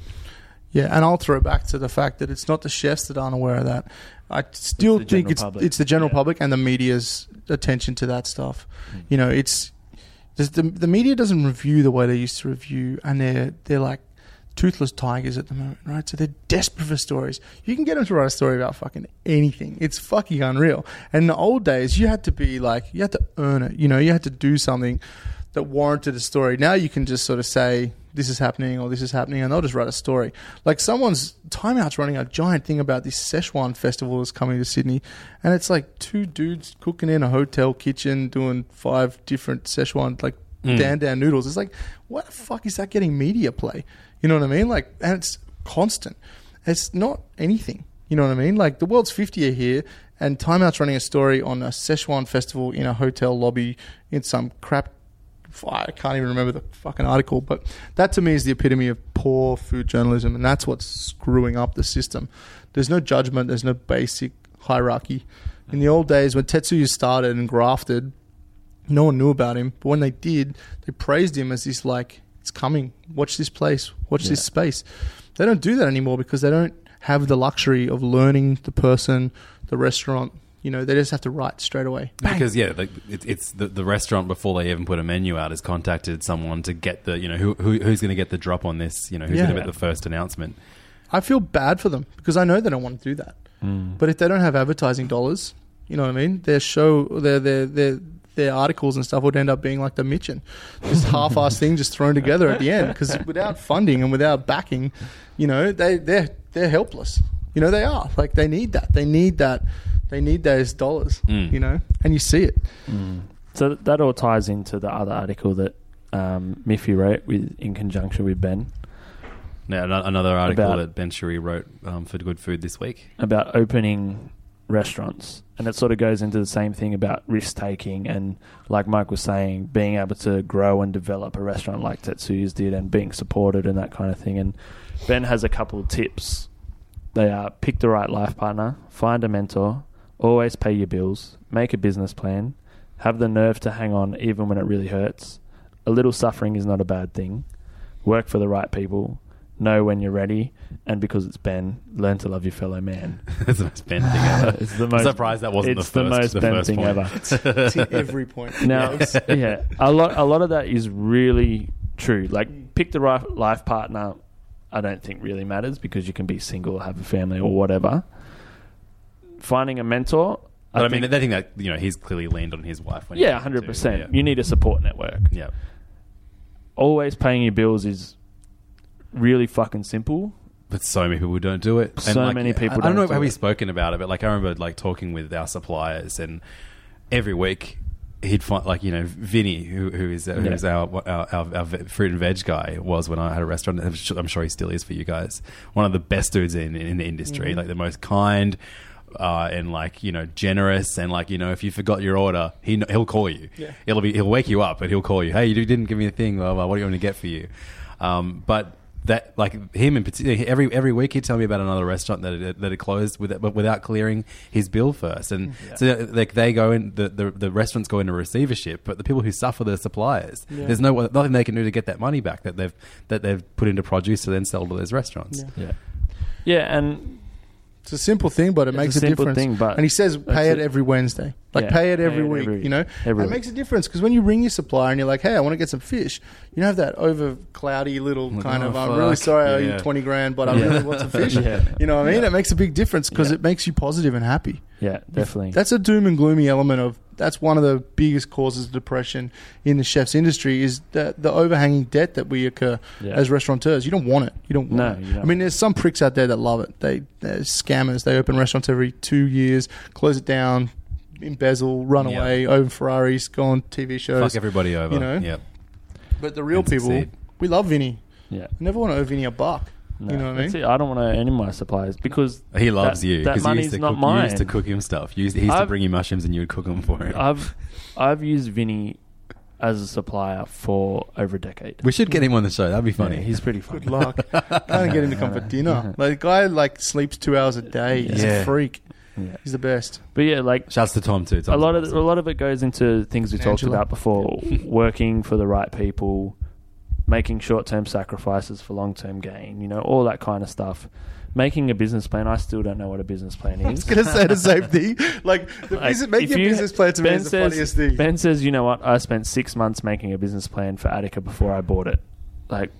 Yeah, and I'll throw back to the fact that it's not the chefs that aren't aware of that. I still the think it's public. it's the general Yeah. public and the media's attention to that stuff. Mm. You know, it's the the media doesn't review the way they used to review, and they're they're like toothless tigers at the moment, right? So they're desperate for stories. You can get them to write a story about fucking anything. It's fucking unreal. And in the old days, you had to be like you had to earn it. You know, you had to do something that warranted a story. Now you can just sort of say this is happening or this is happening, and they'll just write a story. Like someone's timeout's running a giant thing about this Szechuan festival that's coming to Sydney, and it's like two dudes cooking in a hotel kitchen doing five different Szechuan like Mm. dan dan noodles. It's like what the fuck is that getting media play? You know what I mean? Like, and it's constant. It's not anything. You know what I mean? Like the world's 50 are here, and Timeout's running a story on a Szechuan festival in a hotel lobby in some crap. I can't even remember the fucking article, but that to me is the epitome of poor food journalism, and that's what's screwing up the system. There's no judgment. There's no basic hierarchy. In the old days, when Tetsuya started and grafted, no one knew about him. But when they did, they praised him as this like, it's coming. Watch this place. Watch this space. They don't do that anymore because they don't have the luxury of learning the person, the restaurant. You know, they just have to write straight away. Bang. Because yeah, like, it, it's the, the restaurant before they even put a menu out has contacted someone to get the you know who, who who's going to get the drop on this you know who's Yeah. going to get the first announcement. I feel bad for them because I know they don't want to do that. Mm. But if they don't have advertising dollars, you know what I mean? Their show, their their their their articles and stuff would end up being like the Mitchen, this [LAUGHS] half-ass thing just thrown together at the end. Because without funding and without backing, you know, they they're they're helpless. You know, they are like they need that. They need that. They need those dollars. Mm. You know, and you see it. So that all ties into the other article that um, Miffy wrote with in conjunction with Ben Now another article About- that Ben Shewry wrote um, for Good Food this week. about opening restaurants. And it sort of goes into the same thing about risk taking and, like Mike was saying, being able to grow and develop a restaurant like Tetsuya's did and being supported and that kind of thing. And Ben has a couple of tips. They are pick the right life partner, find a mentor, always pay your bills, make a business plan, have the nerve to hang on even when it really hurts. A little suffering is not a bad thing. Work for the right people. Know when you're ready, and because it's Ben, learn to love your fellow man. [LAUGHS] That's the most Ben thing ever. [LAUGHS] It's the I'm most surprised that wasn't it's the the, first- most the Ben first thing point. ever. [LAUGHS] It's in every point. Now, yeah, a lot a lot of that is really true. Like, pick the right life partner. I don't think really matters because you can be single, or have a family, or whatever. Finding a mentor. But I, mean, I think that you know he's clearly leaned on his wife. When he yeah, hundred percent. Yeah. You need a support network. yeah. Always paying your bills is really fucking simple. But so many people don't do it. So many people I, I don't know don't how we've spoken about it, but like I remember like talking with our suppliers, and every week he'd find like you know Vinny, who who is who Yeah. is our, our, our our fruit and veg guy, was when I had a restaurant. I'm sure, I'm sure he still is for you guys. One of the best dudes in in the industry, Mm-hmm. like the most kind. Uh, and like you know, generous, and like you know, if you forgot your order, he he'll call you. Yeah. It'll be he'll wake you up, and he'll call you. Hey, you didn't give me a thing. Blah, blah, what do you want to get for you? Um, but that like him in particular, every every week he'd tell me about another restaurant that had, that had closed with but without clearing his bill first, and so like they go in the, the the restaurants go into receivership, but the people who suffer the suppliers. There's no nothing they can do to get that money back that they've that they've put into produce to then sell to those restaurants. Yeah. Yeah, yeah, and It's a simple thing, but it It's makes a a, difference. thing, but and he says pay it it. every Wednesday. Like Yeah, pay it pay every it week. every- you know, every it makes a difference because when you ring your supplier and you're like, "Hey, I want to get some fish," you don't have that over cloudy little Like, kind oh, of. I'm really fuck. sorry, I owe you twenty grand, but I Yeah. really want some [LAUGHS] fish. Yeah. You know what I mean? It makes a big difference because Yeah. it makes you positive and happy. Yeah, definitely. That's a doom and gloomy element of. That's one of the biggest causes of depression in the chef's industry is the the overhanging debt that we incur Yeah. as restaurateurs. You don't want it. You don't want No, it. don't. I mean, there's some pricks out there that love it. They they're scammers. They open restaurants every two years, close it down, embezzle, run Yeah. away, own Ferraris, go on TV shows. Fuck everybody over. You know? Yep. But the real And people, succeed. we love Vinny. yeah, We never want to owe Vinny a buck. No, You know what I that's mean? it. I don't want to any of my suppliers because He loves that, you That because you money's used to not cook. mine. You used to cook him stuff. You used, he used to I've- bring you mushrooms and you would cook them for him. I've I've used Vinny as a supplier for over a decade. we should get him on the show. That'd be funny. Yeah, he's pretty funny. Good luck. [LAUGHS] Can't get him to come for [LAUGHS] dinner. Like the guy like sleeps two hours a day. He's Yeah. a freak. Yeah. He's the best. But yeah, like Shouts to Tom too. a lot of awesome. a lot of it goes into things we And talked about before: [LAUGHS] working for the right people, making short-term sacrifices for long-term gain. You know, all that kind of stuff. Making a business plan. I still don't know what a business plan is. [LAUGHS] I was gonna say the same [LAUGHS] thing. Like the Like, business, making a business plan to me Ben is the funniest thing. Ben says, you know what? I spent six months making a business plan for Attica before I bought it. Like,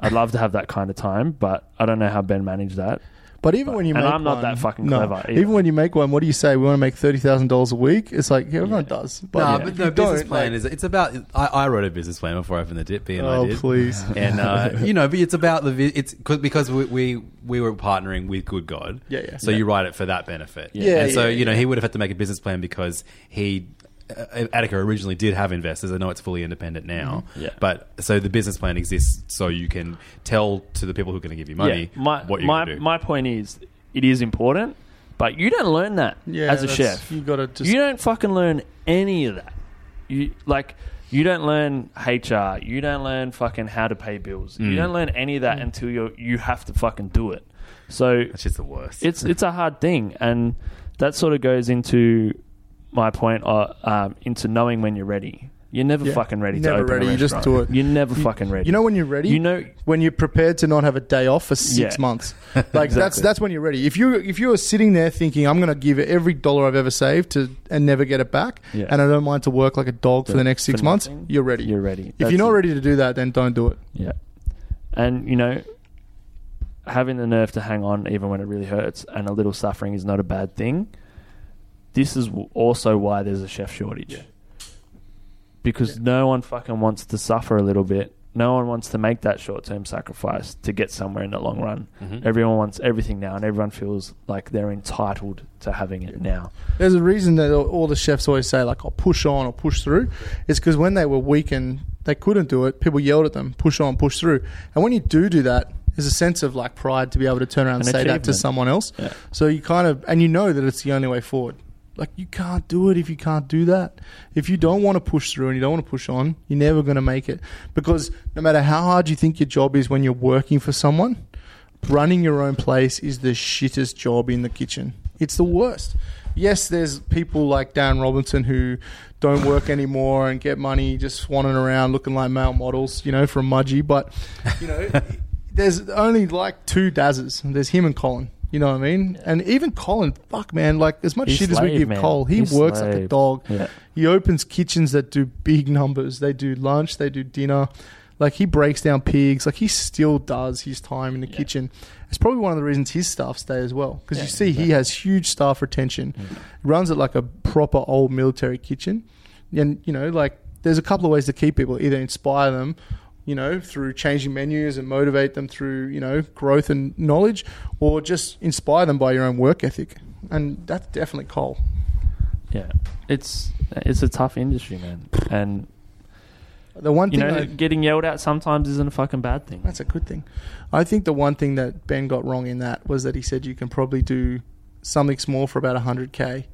I'd love to have that kind of time, but I don't know how Ben managed that. But even when you And make I'm not one- that fucking no, clever either. Even when you make one, what do you say? We want to make thirty thousand dollars a week. It's like yeah, everyone does. But no, yeah, but if no business plan like- is it's about. I, I wrote a business plan before I opened the dip. B and I Oh did. please. [LAUGHS] and uh, [LAUGHS] you know, but it's about the vi- it's 'cause- because we, we we were partnering with Good God. Yeah, yeah. So you write it for that benefit. Yeah, and so yeah, you know he would have had to make a business plan because he. Uh, Attica originally did have investors. I know it's fully independent now, Mm-hmm. Yeah. but so the business plan exists so you can tell to the people who are going to give you money yeah, my what you're my going to do. my point is, it is important, but you don't learn that Yeah, as a chef. you gotta just- you don't fucking learn any of that. You like. You don't learn HR. You don't learn fucking how to pay bills. Mm. You don't learn any of that until you you have to fucking do it. So That's just the worst. it's it's a hard thing, and that sort of goes into my point uh, um, into knowing when you're ready. You're never Yeah. fucking ready Never to open ready, a you just restaurant. do it. You're never fucking ready. You know when you're ready. You know. when you're prepared to not have a day off for six Yeah. months. [LAUGHS] Like that's Exactly. that's when you're ready. If you if you're sitting there thinking I'm going to give every dollar I've ever saved to and never get it back, Yeah. and I don't mind to work like a dog for For- the next six for months, nothing, you're ready. You're ready. if That's you're not it. ready to do that, then don't do it. Yeah. And, you know, having the nerve to hang on even when it really hurts and a little suffering is not a bad thing. This is also why there's a chef shortage. Because no one fucking wants to suffer a little bit. No one wants to make that short term sacrifice to get somewhere in the long run. Mm-hmm. Everyone wants everything now, and everyone feels like they're entitled to having it now. There's a reason that all- all the chefs always say like, "I'll push on or push through." It's because when they were weak and they couldn't do it, people yelled at them, "Push on, push through." And when you do do that, there's a sense of like pride to be able to turn around and An say that to someone else. Yeah. So you kind of and you know that it's the only way forward. Like you can't do it if you can't do that. If you don't want to push through and you don't want to push on, you're never going to make it. Because no matter how hard you think your job is when you're working for someone, running your own place is the shittest job in the kitchen. It's the worst. Yes, there's people like Dan Robinson who don't work anymore and get money just swanning around looking like male models, you know, from Mudgee. But, you know, [LAUGHS] there's only like two Dazzers. There's him and Colin. You know what I mean? And even Colin, fuck man, like as much He's shit as we give man. Cole, he He's works like a slave. dog. Yeah. He opens kitchens that do big numbers. They do lunch, they do dinner. Like he breaks down pigs. Like he still does his time in the kitchen. It's probably one of the reasons his staff stay as well. Because you see, he has huge staff retention. Runs it like a proper old military kitchen. And you know, like there's a couple of ways to keep people. Either inspire them, you know, through changing menus and motivate them through you know growth and knowledge, or just inspire them by your own work ethic. And that's definitely Cole. Yeah. It's it's a tough industry, man. And, The one thing you know, I- getting yelled at sometimes isn't a fucking bad thing. That's a good thing. I think the one thing that Ben got wrong in that was that he said you can probably do something small for about 100k.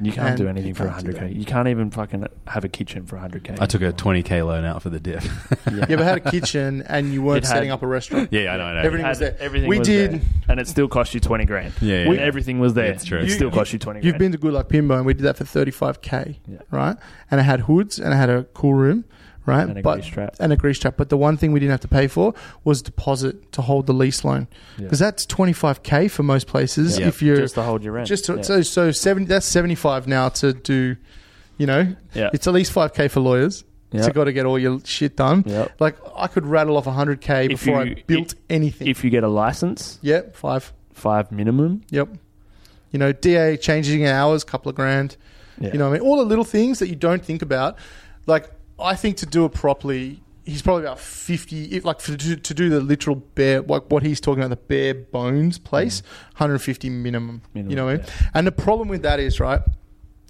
You can't And do anything for can't do 100k. that. You can't even fucking have a kitchen for 100k. I took a 20k loan out for the dip. You ever had a kitchen and you weren't It had- setting up a restaurant? yeah, I know. I know. Everything Had- was there. Everything We was did- there. and it still cost you 20 grand. Yeah, yeah, When yeah. everything was there. It's true. It You- still cost you 20 You've grand. been to Good Luck Pinbone and we did that for 35k, Yeah. right? And it had hoods and it had a cool room, right? And a but, grease trap. And a grease trap. But the one thing we didn't have to pay for was deposit to hold the lease loan. Yeah. Because that's 25k for most places Yeah. if you're just to hold your rent. Just to, Yeah. so so seventy. That's seventy five now to do. You know, Yeah. it's at least five k for lawyers. Yeah. So got to get all your shit done. Yep. Like I could rattle off hundred k before you- I built if- anything. if you get a license, yep, five. five minimum. Yep. You know, DA changing hours, couple of grand. Yeah. You know, what I mean, all the little things that you don't think about. Like I think to do it properly, he's probably about fifty. If, like for, to, to do the literal bare, like what he's talking about, the bare bones place, hundred fifty minimum. Mm. Minimum, You know what I mean? yeah. And the problem with that is right.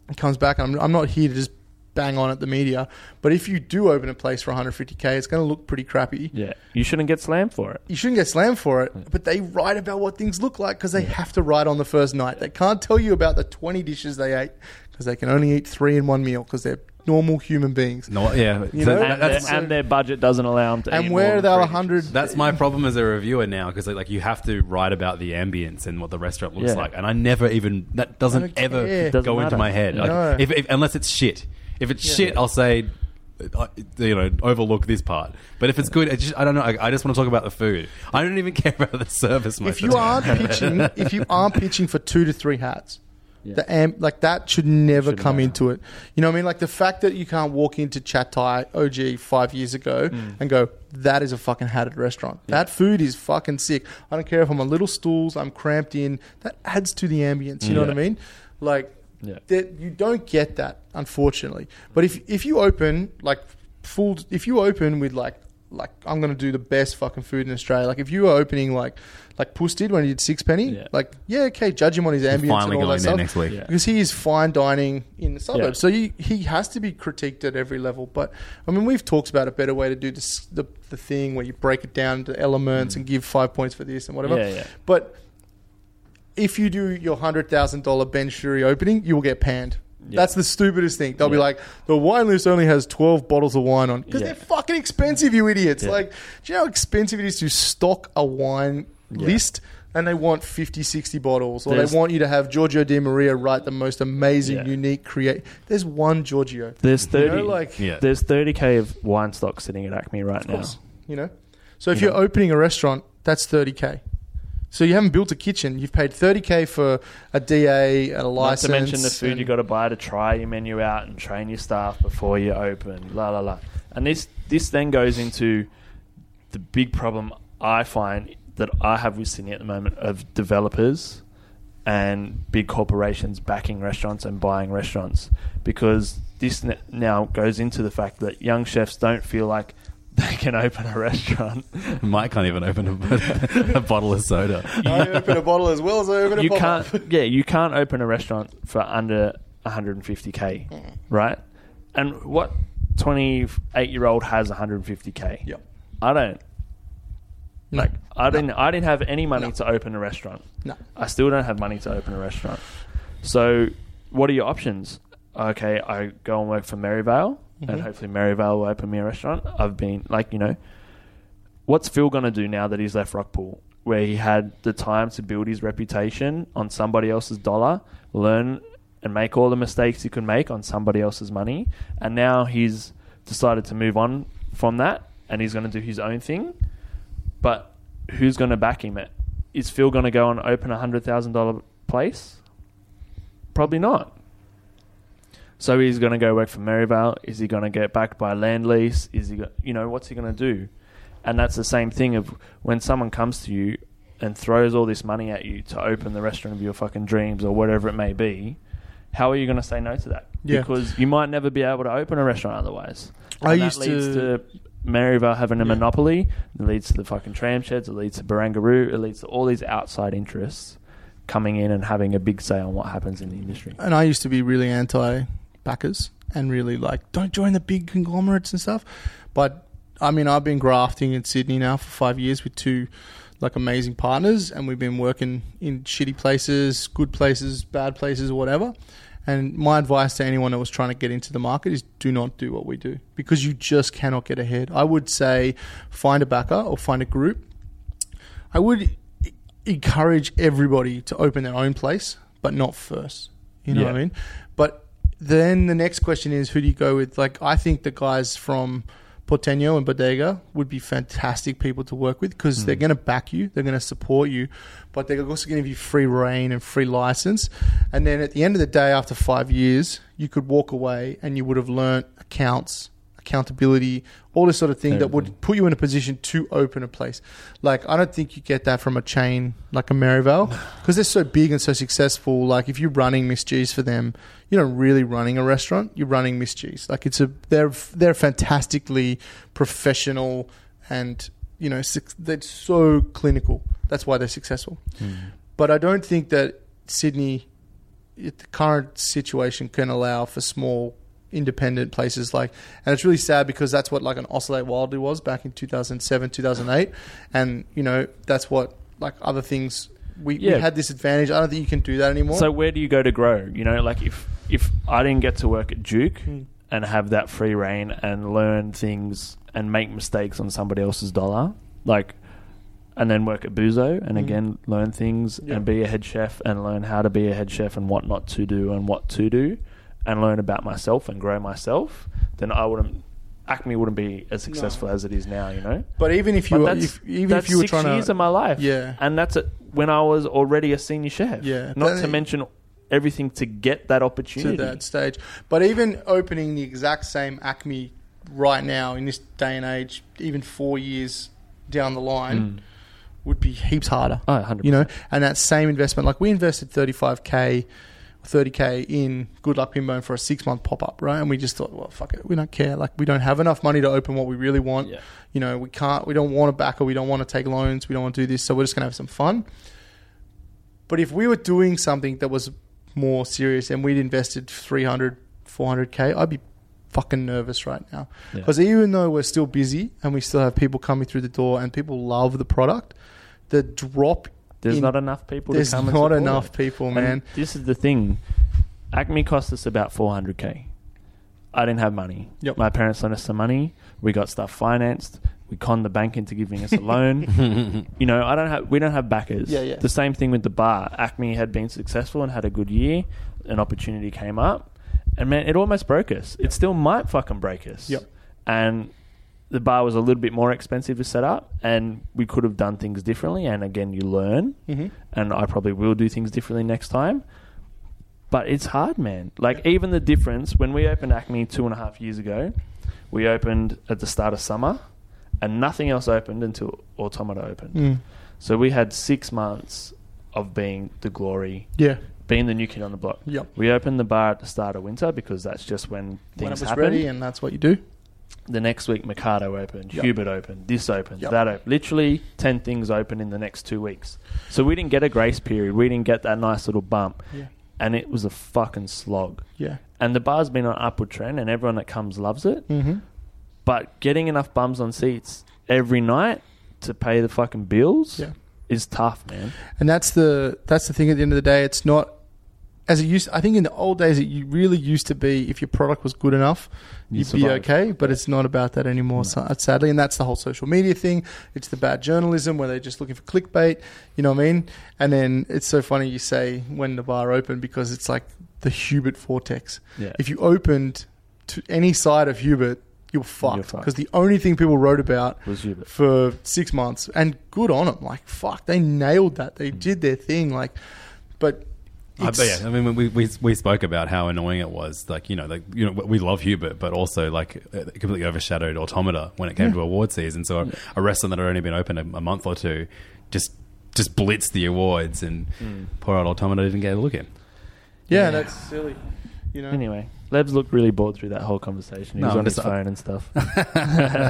It comes back. I'm I'm not here to just bang on at the media. But if you do open a place for 150k, it's going to look pretty crappy. Yeah, you shouldn't get slammed for it. You shouldn't get slammed for it, but they write about what things look like because they have to write on the first night. They can't tell you about the 20 dishes they ate because they can only eat three in one meal because they're normal human beings. No, yeah. You So know? that- And, that's, their, and their budget doesn't allow them to. eat And more where than they're three 100, That's my problem as a reviewer now because like, you have to write about the ambience and what the restaurant looks Yeah. like, and I never even that doesn't don't ever care. Doesn't go into matter. my head. Like, No. if, if, unless it's shit. If it's shit, I'll say. uh, You know, overlook this part. But if it's good, I just I don't know. I, I just want to talk about the food. I don't even [LAUGHS] care about the service. Most if of you the time. aren't pitching, if you aren't pitching for two to three hats, the amp, like that should never Shouldn't come matter. into it. You know what I mean? Like the fact that you can't walk into Chat Thai OG five years ago Mm. and go, that is a fucking hatted restaurant. That food is fucking sick. I don't care if I'm on little stools, I'm cramped in. That adds to the ambience. You know what I mean? Like Yeah. that you don't get that unfortunately. But if if you open like full, if you open with like like I'm gonna do the best fucking food in Australia. Like if you were opening like like Puss did when he did Sixpenny, Yeah. like yeah, okay, judge him on his ambience and all going that there stuff. next week. Yeah. because he is fine dining in the suburbs. Yeah. So he, he has to be critiqued at every level. But I mean, we've talked about a better way to do this, the the thing where you break it down into elements and give five points for this and whatever. Mm. Yeah, yeah. But if you do your hundred thousand dollar Ben Shewry opening, you will get panned. Yeah. That's the stupidest thing. They'll be Yeah. like, the wine list only has twelve bottles of wine on because Yeah. they're fucking expensive, you idiots. Yeah. Like, do you know how expensive it is to stock a wine Yeah. list? And they want 50, 60 bottles, or There's- they want you to have Giorgio Di Maria write the most amazing, Yeah. unique, create. There's one Giorgio. There's You thirty. know, like, Yeah. There's thirty k of wine stock sitting at Acme right now. you know. So if You you are know. opening a restaurant, that's 30k. So you haven't built a kitchen. You've paid 30k for a DA, and a license. Not to mention the food you've got to buy to try your menu out and train your staff before you open. La la la. And this this then goes into the big problem I find that I have with Sydney at the moment of developers and big corporations backing restaurants and buying restaurants because this now goes into the fact that young chefs don't feel like they can open a restaurant. [LAUGHS] Mike can't even open a, a bottle of soda. I open a bottle as well as I open a you pop-up. can't yeah you can't open a restaurant for under 150k Mm. right and what 28 year old has 150k Yep. i don't No. like i didn't i didn't have any money to open a restaurant No. i still don't have money to open a restaurant so what are your options okay i go and work for Merivale Mm-hmm. and hopefully Merivale will open me a restaurant i've been like you know what's Phil going to do now that he's left Rockpool, where he had the time to build his reputation on somebody else's dollar, learn and make all the mistakes he could make on somebody else's money, and now he's decided to move on from that and he's going to do his own thing. But who's going to back him? Is Phil going to go and open a hundred thousand dollar place? Probably not. So he's going to go work for Merivale. Is he going to get backed by a Lendlease? Is he, go- you know, what's he going to do? And that's the same thing of when someone comes to you and throws all this money at you to open the restaurant of your fucking dreams or whatever it may be. How are you going to say no to that? Yeah. Because you might never be able to open a restaurant otherwise. I And used that leads to- to Merivale having a Yeah. monopoly. It leads to the fucking tram sheds. It leads to Barangaroo. It leads to all these outside interests coming in and having a big say on what happens in the industry. and I used to be really anti backers and really like don't join the big conglomerates and stuff. But I mean, I've been grafting in Sydney now for five years with two like amazing partners, and we've been working in shitty places, good places, bad places, or whatever. And my advice to anyone that was trying to get into the market is do not do what we do because you just cannot get ahead. I would say find a backer or find a group. I would encourage everybody to open their own place, but not first. You know what I mean? But then the next question is who do you go with? Like, I think the guys from Porteño and Bodega would be fantastic people to work with because they're hmm. going to back you, they're going to support you, but they're also going to give you free reign and free license. And then at the end of the day, after five years, you could walk away and you would have learnt accounts, accountability, all this sort of thing that would put you in a position to open a place. Like, I don't think you get that from a chain like a Merivale because they're so big and so successful. Like, if you're running Miss G's for them, you're not really running a restaurant. You're running Miss G's. Like, it's a they're they're fantastically professional and you know they're so clinical. That's why they're successful. Hmm. But I don't think that Sydney, the current situation, can allow for small independent places like and it's really sad because that's what like an oscillate wildly was back in 2007 2008 and you know that's what like other things we, Yeah. we had this advantage i don't think you can do that anymore So where do you go to grow? You know, like if if I didn't get to work at Duke Hmm. and have that free reign and learn things and make mistakes on somebody else's dollar, like, and then work at Buzo and Mm. again learn things Yeah. and be a head chef and learn how to be a head chef and what not to do and what to do, and learn about myself and grow myself, then I wouldn't. Acme wouldn't be as successful as it is now, you know. but even if you were, if, even if you were six trying years to of my life, Yeah. and that's it when I was already a senior chef. Yeah. not But- to mention everything to get that opportunity to that stage. But even opening the exact same Acme right now in this day and age, even four years down the line, mm. would be heaps harder. Oh, 100%. You know, and that same investment, like we invested thirty five k. 30k in Good Luck Pinbone for a six month pop up, right? And we just thought, well, fuck it, we don't care. Like, we don't have enough money to open what we really want. Yeah. You know, we can't, we don't want to back or we don't want to take loans, we don't want to do this, so we're just going to have some fun. But if we were doing something that was more serious and we'd invested 300, 400k, I'd be fucking nervous right now. Yeah. Because even though we're still busy and we still have people coming through the door and people love the product, the drop There's in- not enough people. there's to come and not enough people, And man. this is the thing. Acme cost us about 400k. I didn't have money. Yep. My parents lent us some money. We got stuff financed. We conned the bank into giving us a loan. [LAUGHS] you know, I don't have. We don't have backers. Yeah, yeah. The same thing with the bar. Acme had been successful and had a good year. An opportunity came up, and man, it almost broke us. It still might fucking break us. Yep. And the bar was a little bit more expensive to set up, and we could have done things differently. And again, you learn Mhm. and I probably will do things differently next time. But it's hard, man. Like even the difference when we opened Acme two and a half years ago, we opened at the start of summer, and nothing else opened until Automata opened. Mm. So we had six months of being the glory, Yeah. being the new kid on the block. Yep. We opened the bar at the start of winter because that's just when things When it was happen. ready, and that's what you do. The next week, Mikado opened, Yep. Hubert opened, this opened, Yep. that opened. Literally 10 things open in the next two weeks. So we didn't get a grace period. We didn't get that nice little bump. Yeah. And it was a fucking slog. Yeah. And the bar's been on upward trend, and everyone that comes loves it. Mm-hmm. But getting enough bums on seats every night to pay the fucking bills Yeah. is tough, man. And that's the that's the thing. At the end of the day, it's not as it used. I think in the old days, it really used to be. If your product was good enough, You you'd be okay. But it's not about that anymore. So, uh, sadly, and that's the whole social media thing. It's the bad journalism where they're just looking for clickbait. You know what I mean? And then it's so funny you say when the bar opened because it's like the Hubert vortex. Yeah. If you opened to any side of Hubert, you're fucked fucked. because the only thing people wrote about Was Hubert. for six months, and good on them. Like fuck, they nailed that. They mm. did their thing. Like, but I, but yeah, I mean, we, we we spoke about how annoying it was. Like, you know, like you know, we love Hubert, but also like it completely overshadowed Automata when it came to award season. So a, a restaurant that had only been open a, a month or two just just blitzed the awards, and hmm. poor old Automata didn't get a look in. yeah, that's silly. You know, Anyway, Lebs looked really bored through that whole conversation. He No, was I'm on his just- uh, phone and stuff. [LAUGHS]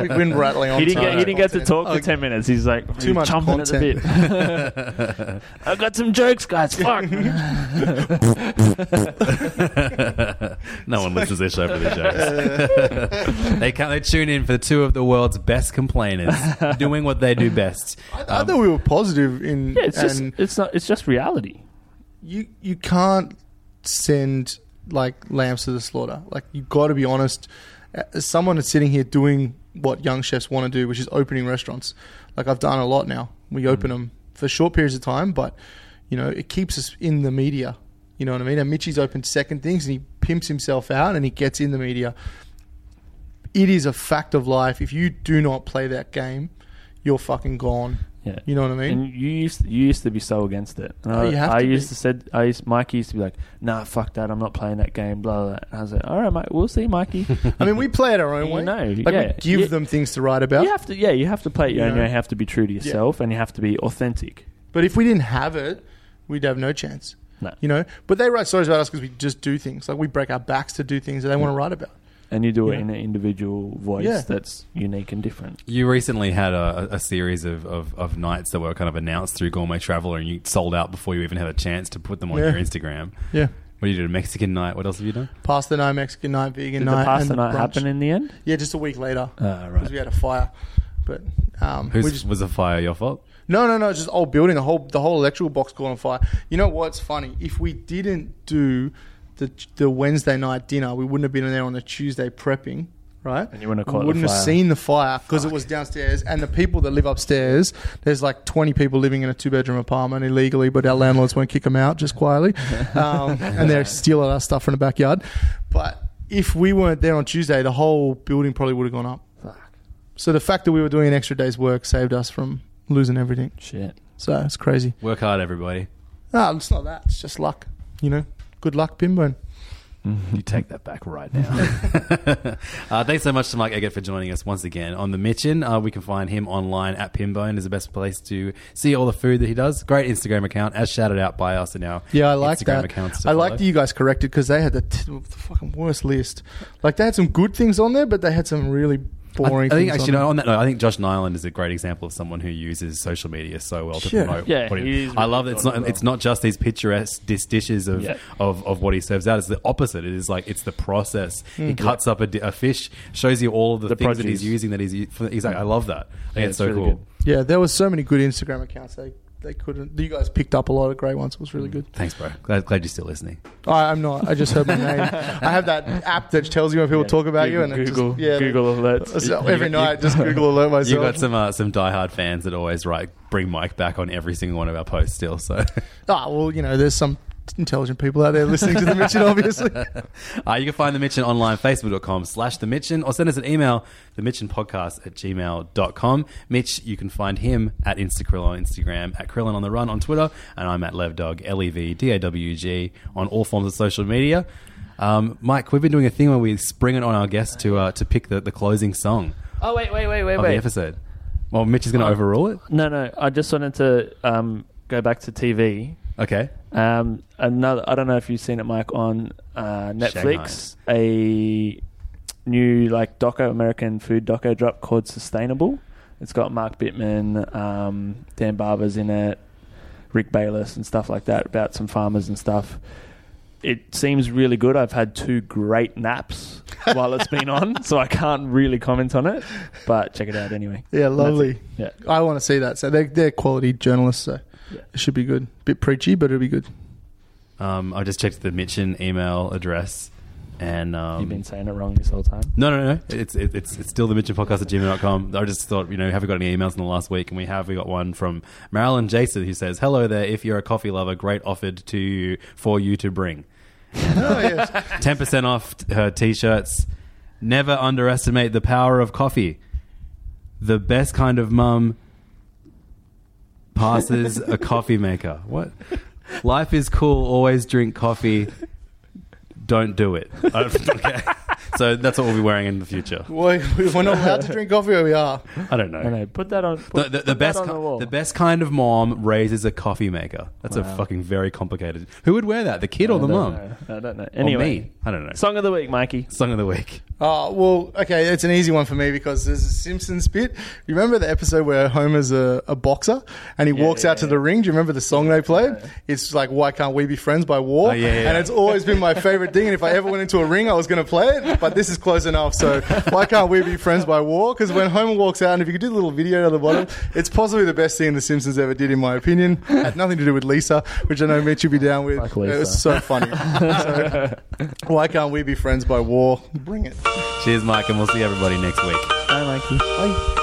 we've been rattling on. he didn't get he didn't get to talk for 10 minutes. He's like Too much chomping at the bit. [LAUGHS] I got some jokes, guys. Fuck. [LAUGHS] no one listens to this show for the jokes. they can They tune in for two of the world's best complainers, doing what they do best. I, I thought we were positive in, Yeah, it's just and it's not it's just reality. you you can't send like lambs to the slaughter. Like you got to be honest. As someone that's sitting here doing what young chefs want to do, which is opening restaurants, like I've done a lot now. We mm. open them for short periods of time, but you know it keeps us in the media. You know what I mean? And Mitchy's opened second things, and he pimps himself out, and he gets in the media. It is a fact of life. If you do not play that game, you're fucking gone. Yeah. You know what I mean? And you used you used to be so against it. And Oh, I, you have I to be. used to said I used Mike used to be like, nah, fuck that, I'm not playing that game. Blah blah. blah. And I was like, all right, mate, we'll see, Mikey. [LAUGHS] I mean, we play it our own way. know, like yeah. we give Yeah. them things to write about. you have to, yeah, you have to play it your You own know? way. You have to be true to yourself, and you have to be authentic. But if we didn't have it, we'd have no chance. No. You know. But they write stories about us because we just do things. Like we break our backs to do things that they want to write about. And you do it Yeah. in an individual voice Yeah. that's unique and different. You recently had a, a series of, of, of nights that were kind of announced through Gourmet Traveller, and you sold out before you even had a chance to put them on Yeah. your Instagram. Yeah. What you did a Mexican night. What else have you done? Pasta night, Mexican night, vegan night. Did the pasta and night brunch. happen in the end? Yeah, just a week later Uh, because we had a fire. But um, we Who's just was the fire your fault? no, no, no, it's just old building. The whole the whole electrical box caught on fire. You know what's funny? If we didn't do the the Wednesday night dinner, we wouldn't have been there on the Tuesday prepping. Right, And you wouldn't have caught the wouldn't have seen the fire because it was downstairs, and the people that live upstairs, there's like 20 people living in a two bedroom apartment illegally, but our landlords won't kick them out just quietly, [LAUGHS] um, and they're stealing our stuff from the backyard. But if we weren't there on Tuesday, the whole building probably would have gone up. So the fact that we were doing an extra day's work saved us from losing everything. Shit. So it's crazy. Work hard, everybody. No, it's not that. It's just luck. You know, good luck, Pinbone. [LAUGHS] You take that back right now. [LAUGHS] [LAUGHS] uh, thanks so much to Mike Eggert for joining us once again on the Mitchen. Uh, we can find him online at Pinbone is the best place to see all the food that he does. Great Instagram account, as shouted out by us in our Yeah, I like Instagram that. accounts. I like that you guys corrected because they had the, t- the fucking worst list. Like they had some good things on there, but they had some really boring. I think actually, on no, on that note, I think Josh Niland is a great example of someone who uses social media so well to Yeah. promote. Yeah, what he, he is I love that it's not well. it's not just these picturesque dis- dishes of, Yeah. of of what he serves out. It's the opposite. It is like it's the process. Hmm. He cuts up a, di- a fish, shows you all of the, The things that he's using. That he's u- for- he's like, I love that. I think Yeah, it's, it's so really cool. good. Yeah, there was so many good Instagram accounts. They they couldn't. You guys picked up a lot of great ones. It was really good. Thanks, bro. Glad, glad you're still listening. I, I'm not. I just heard my name. I have that app that tells you when people Yeah. talk about you, Google, and it Google, just, yeah, Google alerts. So every night, just Google alert myself. You got some uh, some diehard fans that always write bring Mike back on every single one of our posts still. So Ah, well, you know, there's some intelligent people out there listening to the Mitchen, obviously. [LAUGHS] uh, you can find the Mitchen online, facebook.com slash the Mitchen, or send us an email, the Mitchen podcast at gmail.com. Mitch, you can find him at Instacrill on Instagram, at Krillin on the Run on Twitter, and I'm at LevDog, L E V D A W G, on all forms of social media. Um, Mike, we've been doing a thing where we spring it on our guests to uh, to pick the, the closing song Oh wait, wait, wait, wait, of the episode. Well, Mitch is going to overrule it. No, no. I just wanted to um, go back to TV. Okay. Um, another. I don't know if you've seen it, Mike, on uh, Netflix. A new like doco American food doco drop called Sustainable. It's got Mark Bittman, um, Dan Barber's in it, Rick Bayless, and stuff like that about some farmers and stuff. It seems really good. I've had two great naps [LAUGHS] while it's been on, so I can't really comment on it. But check it out anyway. Yeah, lovely. Yeah. I want to see that. So they're, they're quality journalists, so Yeah. it should be good. Bit preachy, but it'll be good. Um, I just checked the Mitchen email address, and um, You've been saying it wrong this whole time. No, no, no. It's it, it's it's still the Mitchen podcast at gmail.com. I just thought, you know, have we got any emails in the last week? And we have. We got one from Marilyn Jason who says, Hello there. If you're a coffee lover, great offered to you for you to bring. [LAUGHS] Oh, yes. 10% off her t shirts. Never underestimate the power of coffee. The best kind of mum passes a coffee maker. What? Life is cool. Always drink coffee. Don't do it. [LAUGHS] okay. So that's what we'll be wearing in the future. [LAUGHS] Why- We're not allowed to drink coffee, or we are. I don't know. No, no, put that on. The, Put, the, put the that best on ki- the wall. the best kind of mom raises a coffee maker. That's a fucking very complicated. Who would wear that? The kid or I the don't mom? know. I don't know. Or Anyway, me? I don't know. song of the week, Mikey. Song of the week. Oh, well, okay, it's an easy one for me because there's a Simpsons bit. You remember the episode where Homer's a, a boxer and he Yeah, walks yeah, out to the ring? Do you remember the song they played? It's like, Why Can't We Be Friends by War? Oh, yeah, yeah, And yeah. it's always been my favorite thing. And if I ever went into a ring, I was going to play it, but [LAUGHS] this is close enough. So, Why Can't We Be Friends by War? Because when Homer walks out, and if you could do the little video at the bottom, it's possibly the best thing The Simpsons ever did, in my opinion. It Had nothing to do with Lisa, which I know Mitch would be down with. Like It was so funny. so, why Can't We Be Friends by War? Bring it. Cheers, Mike, and we'll see everybody next week. Bye, Mikey. Bye.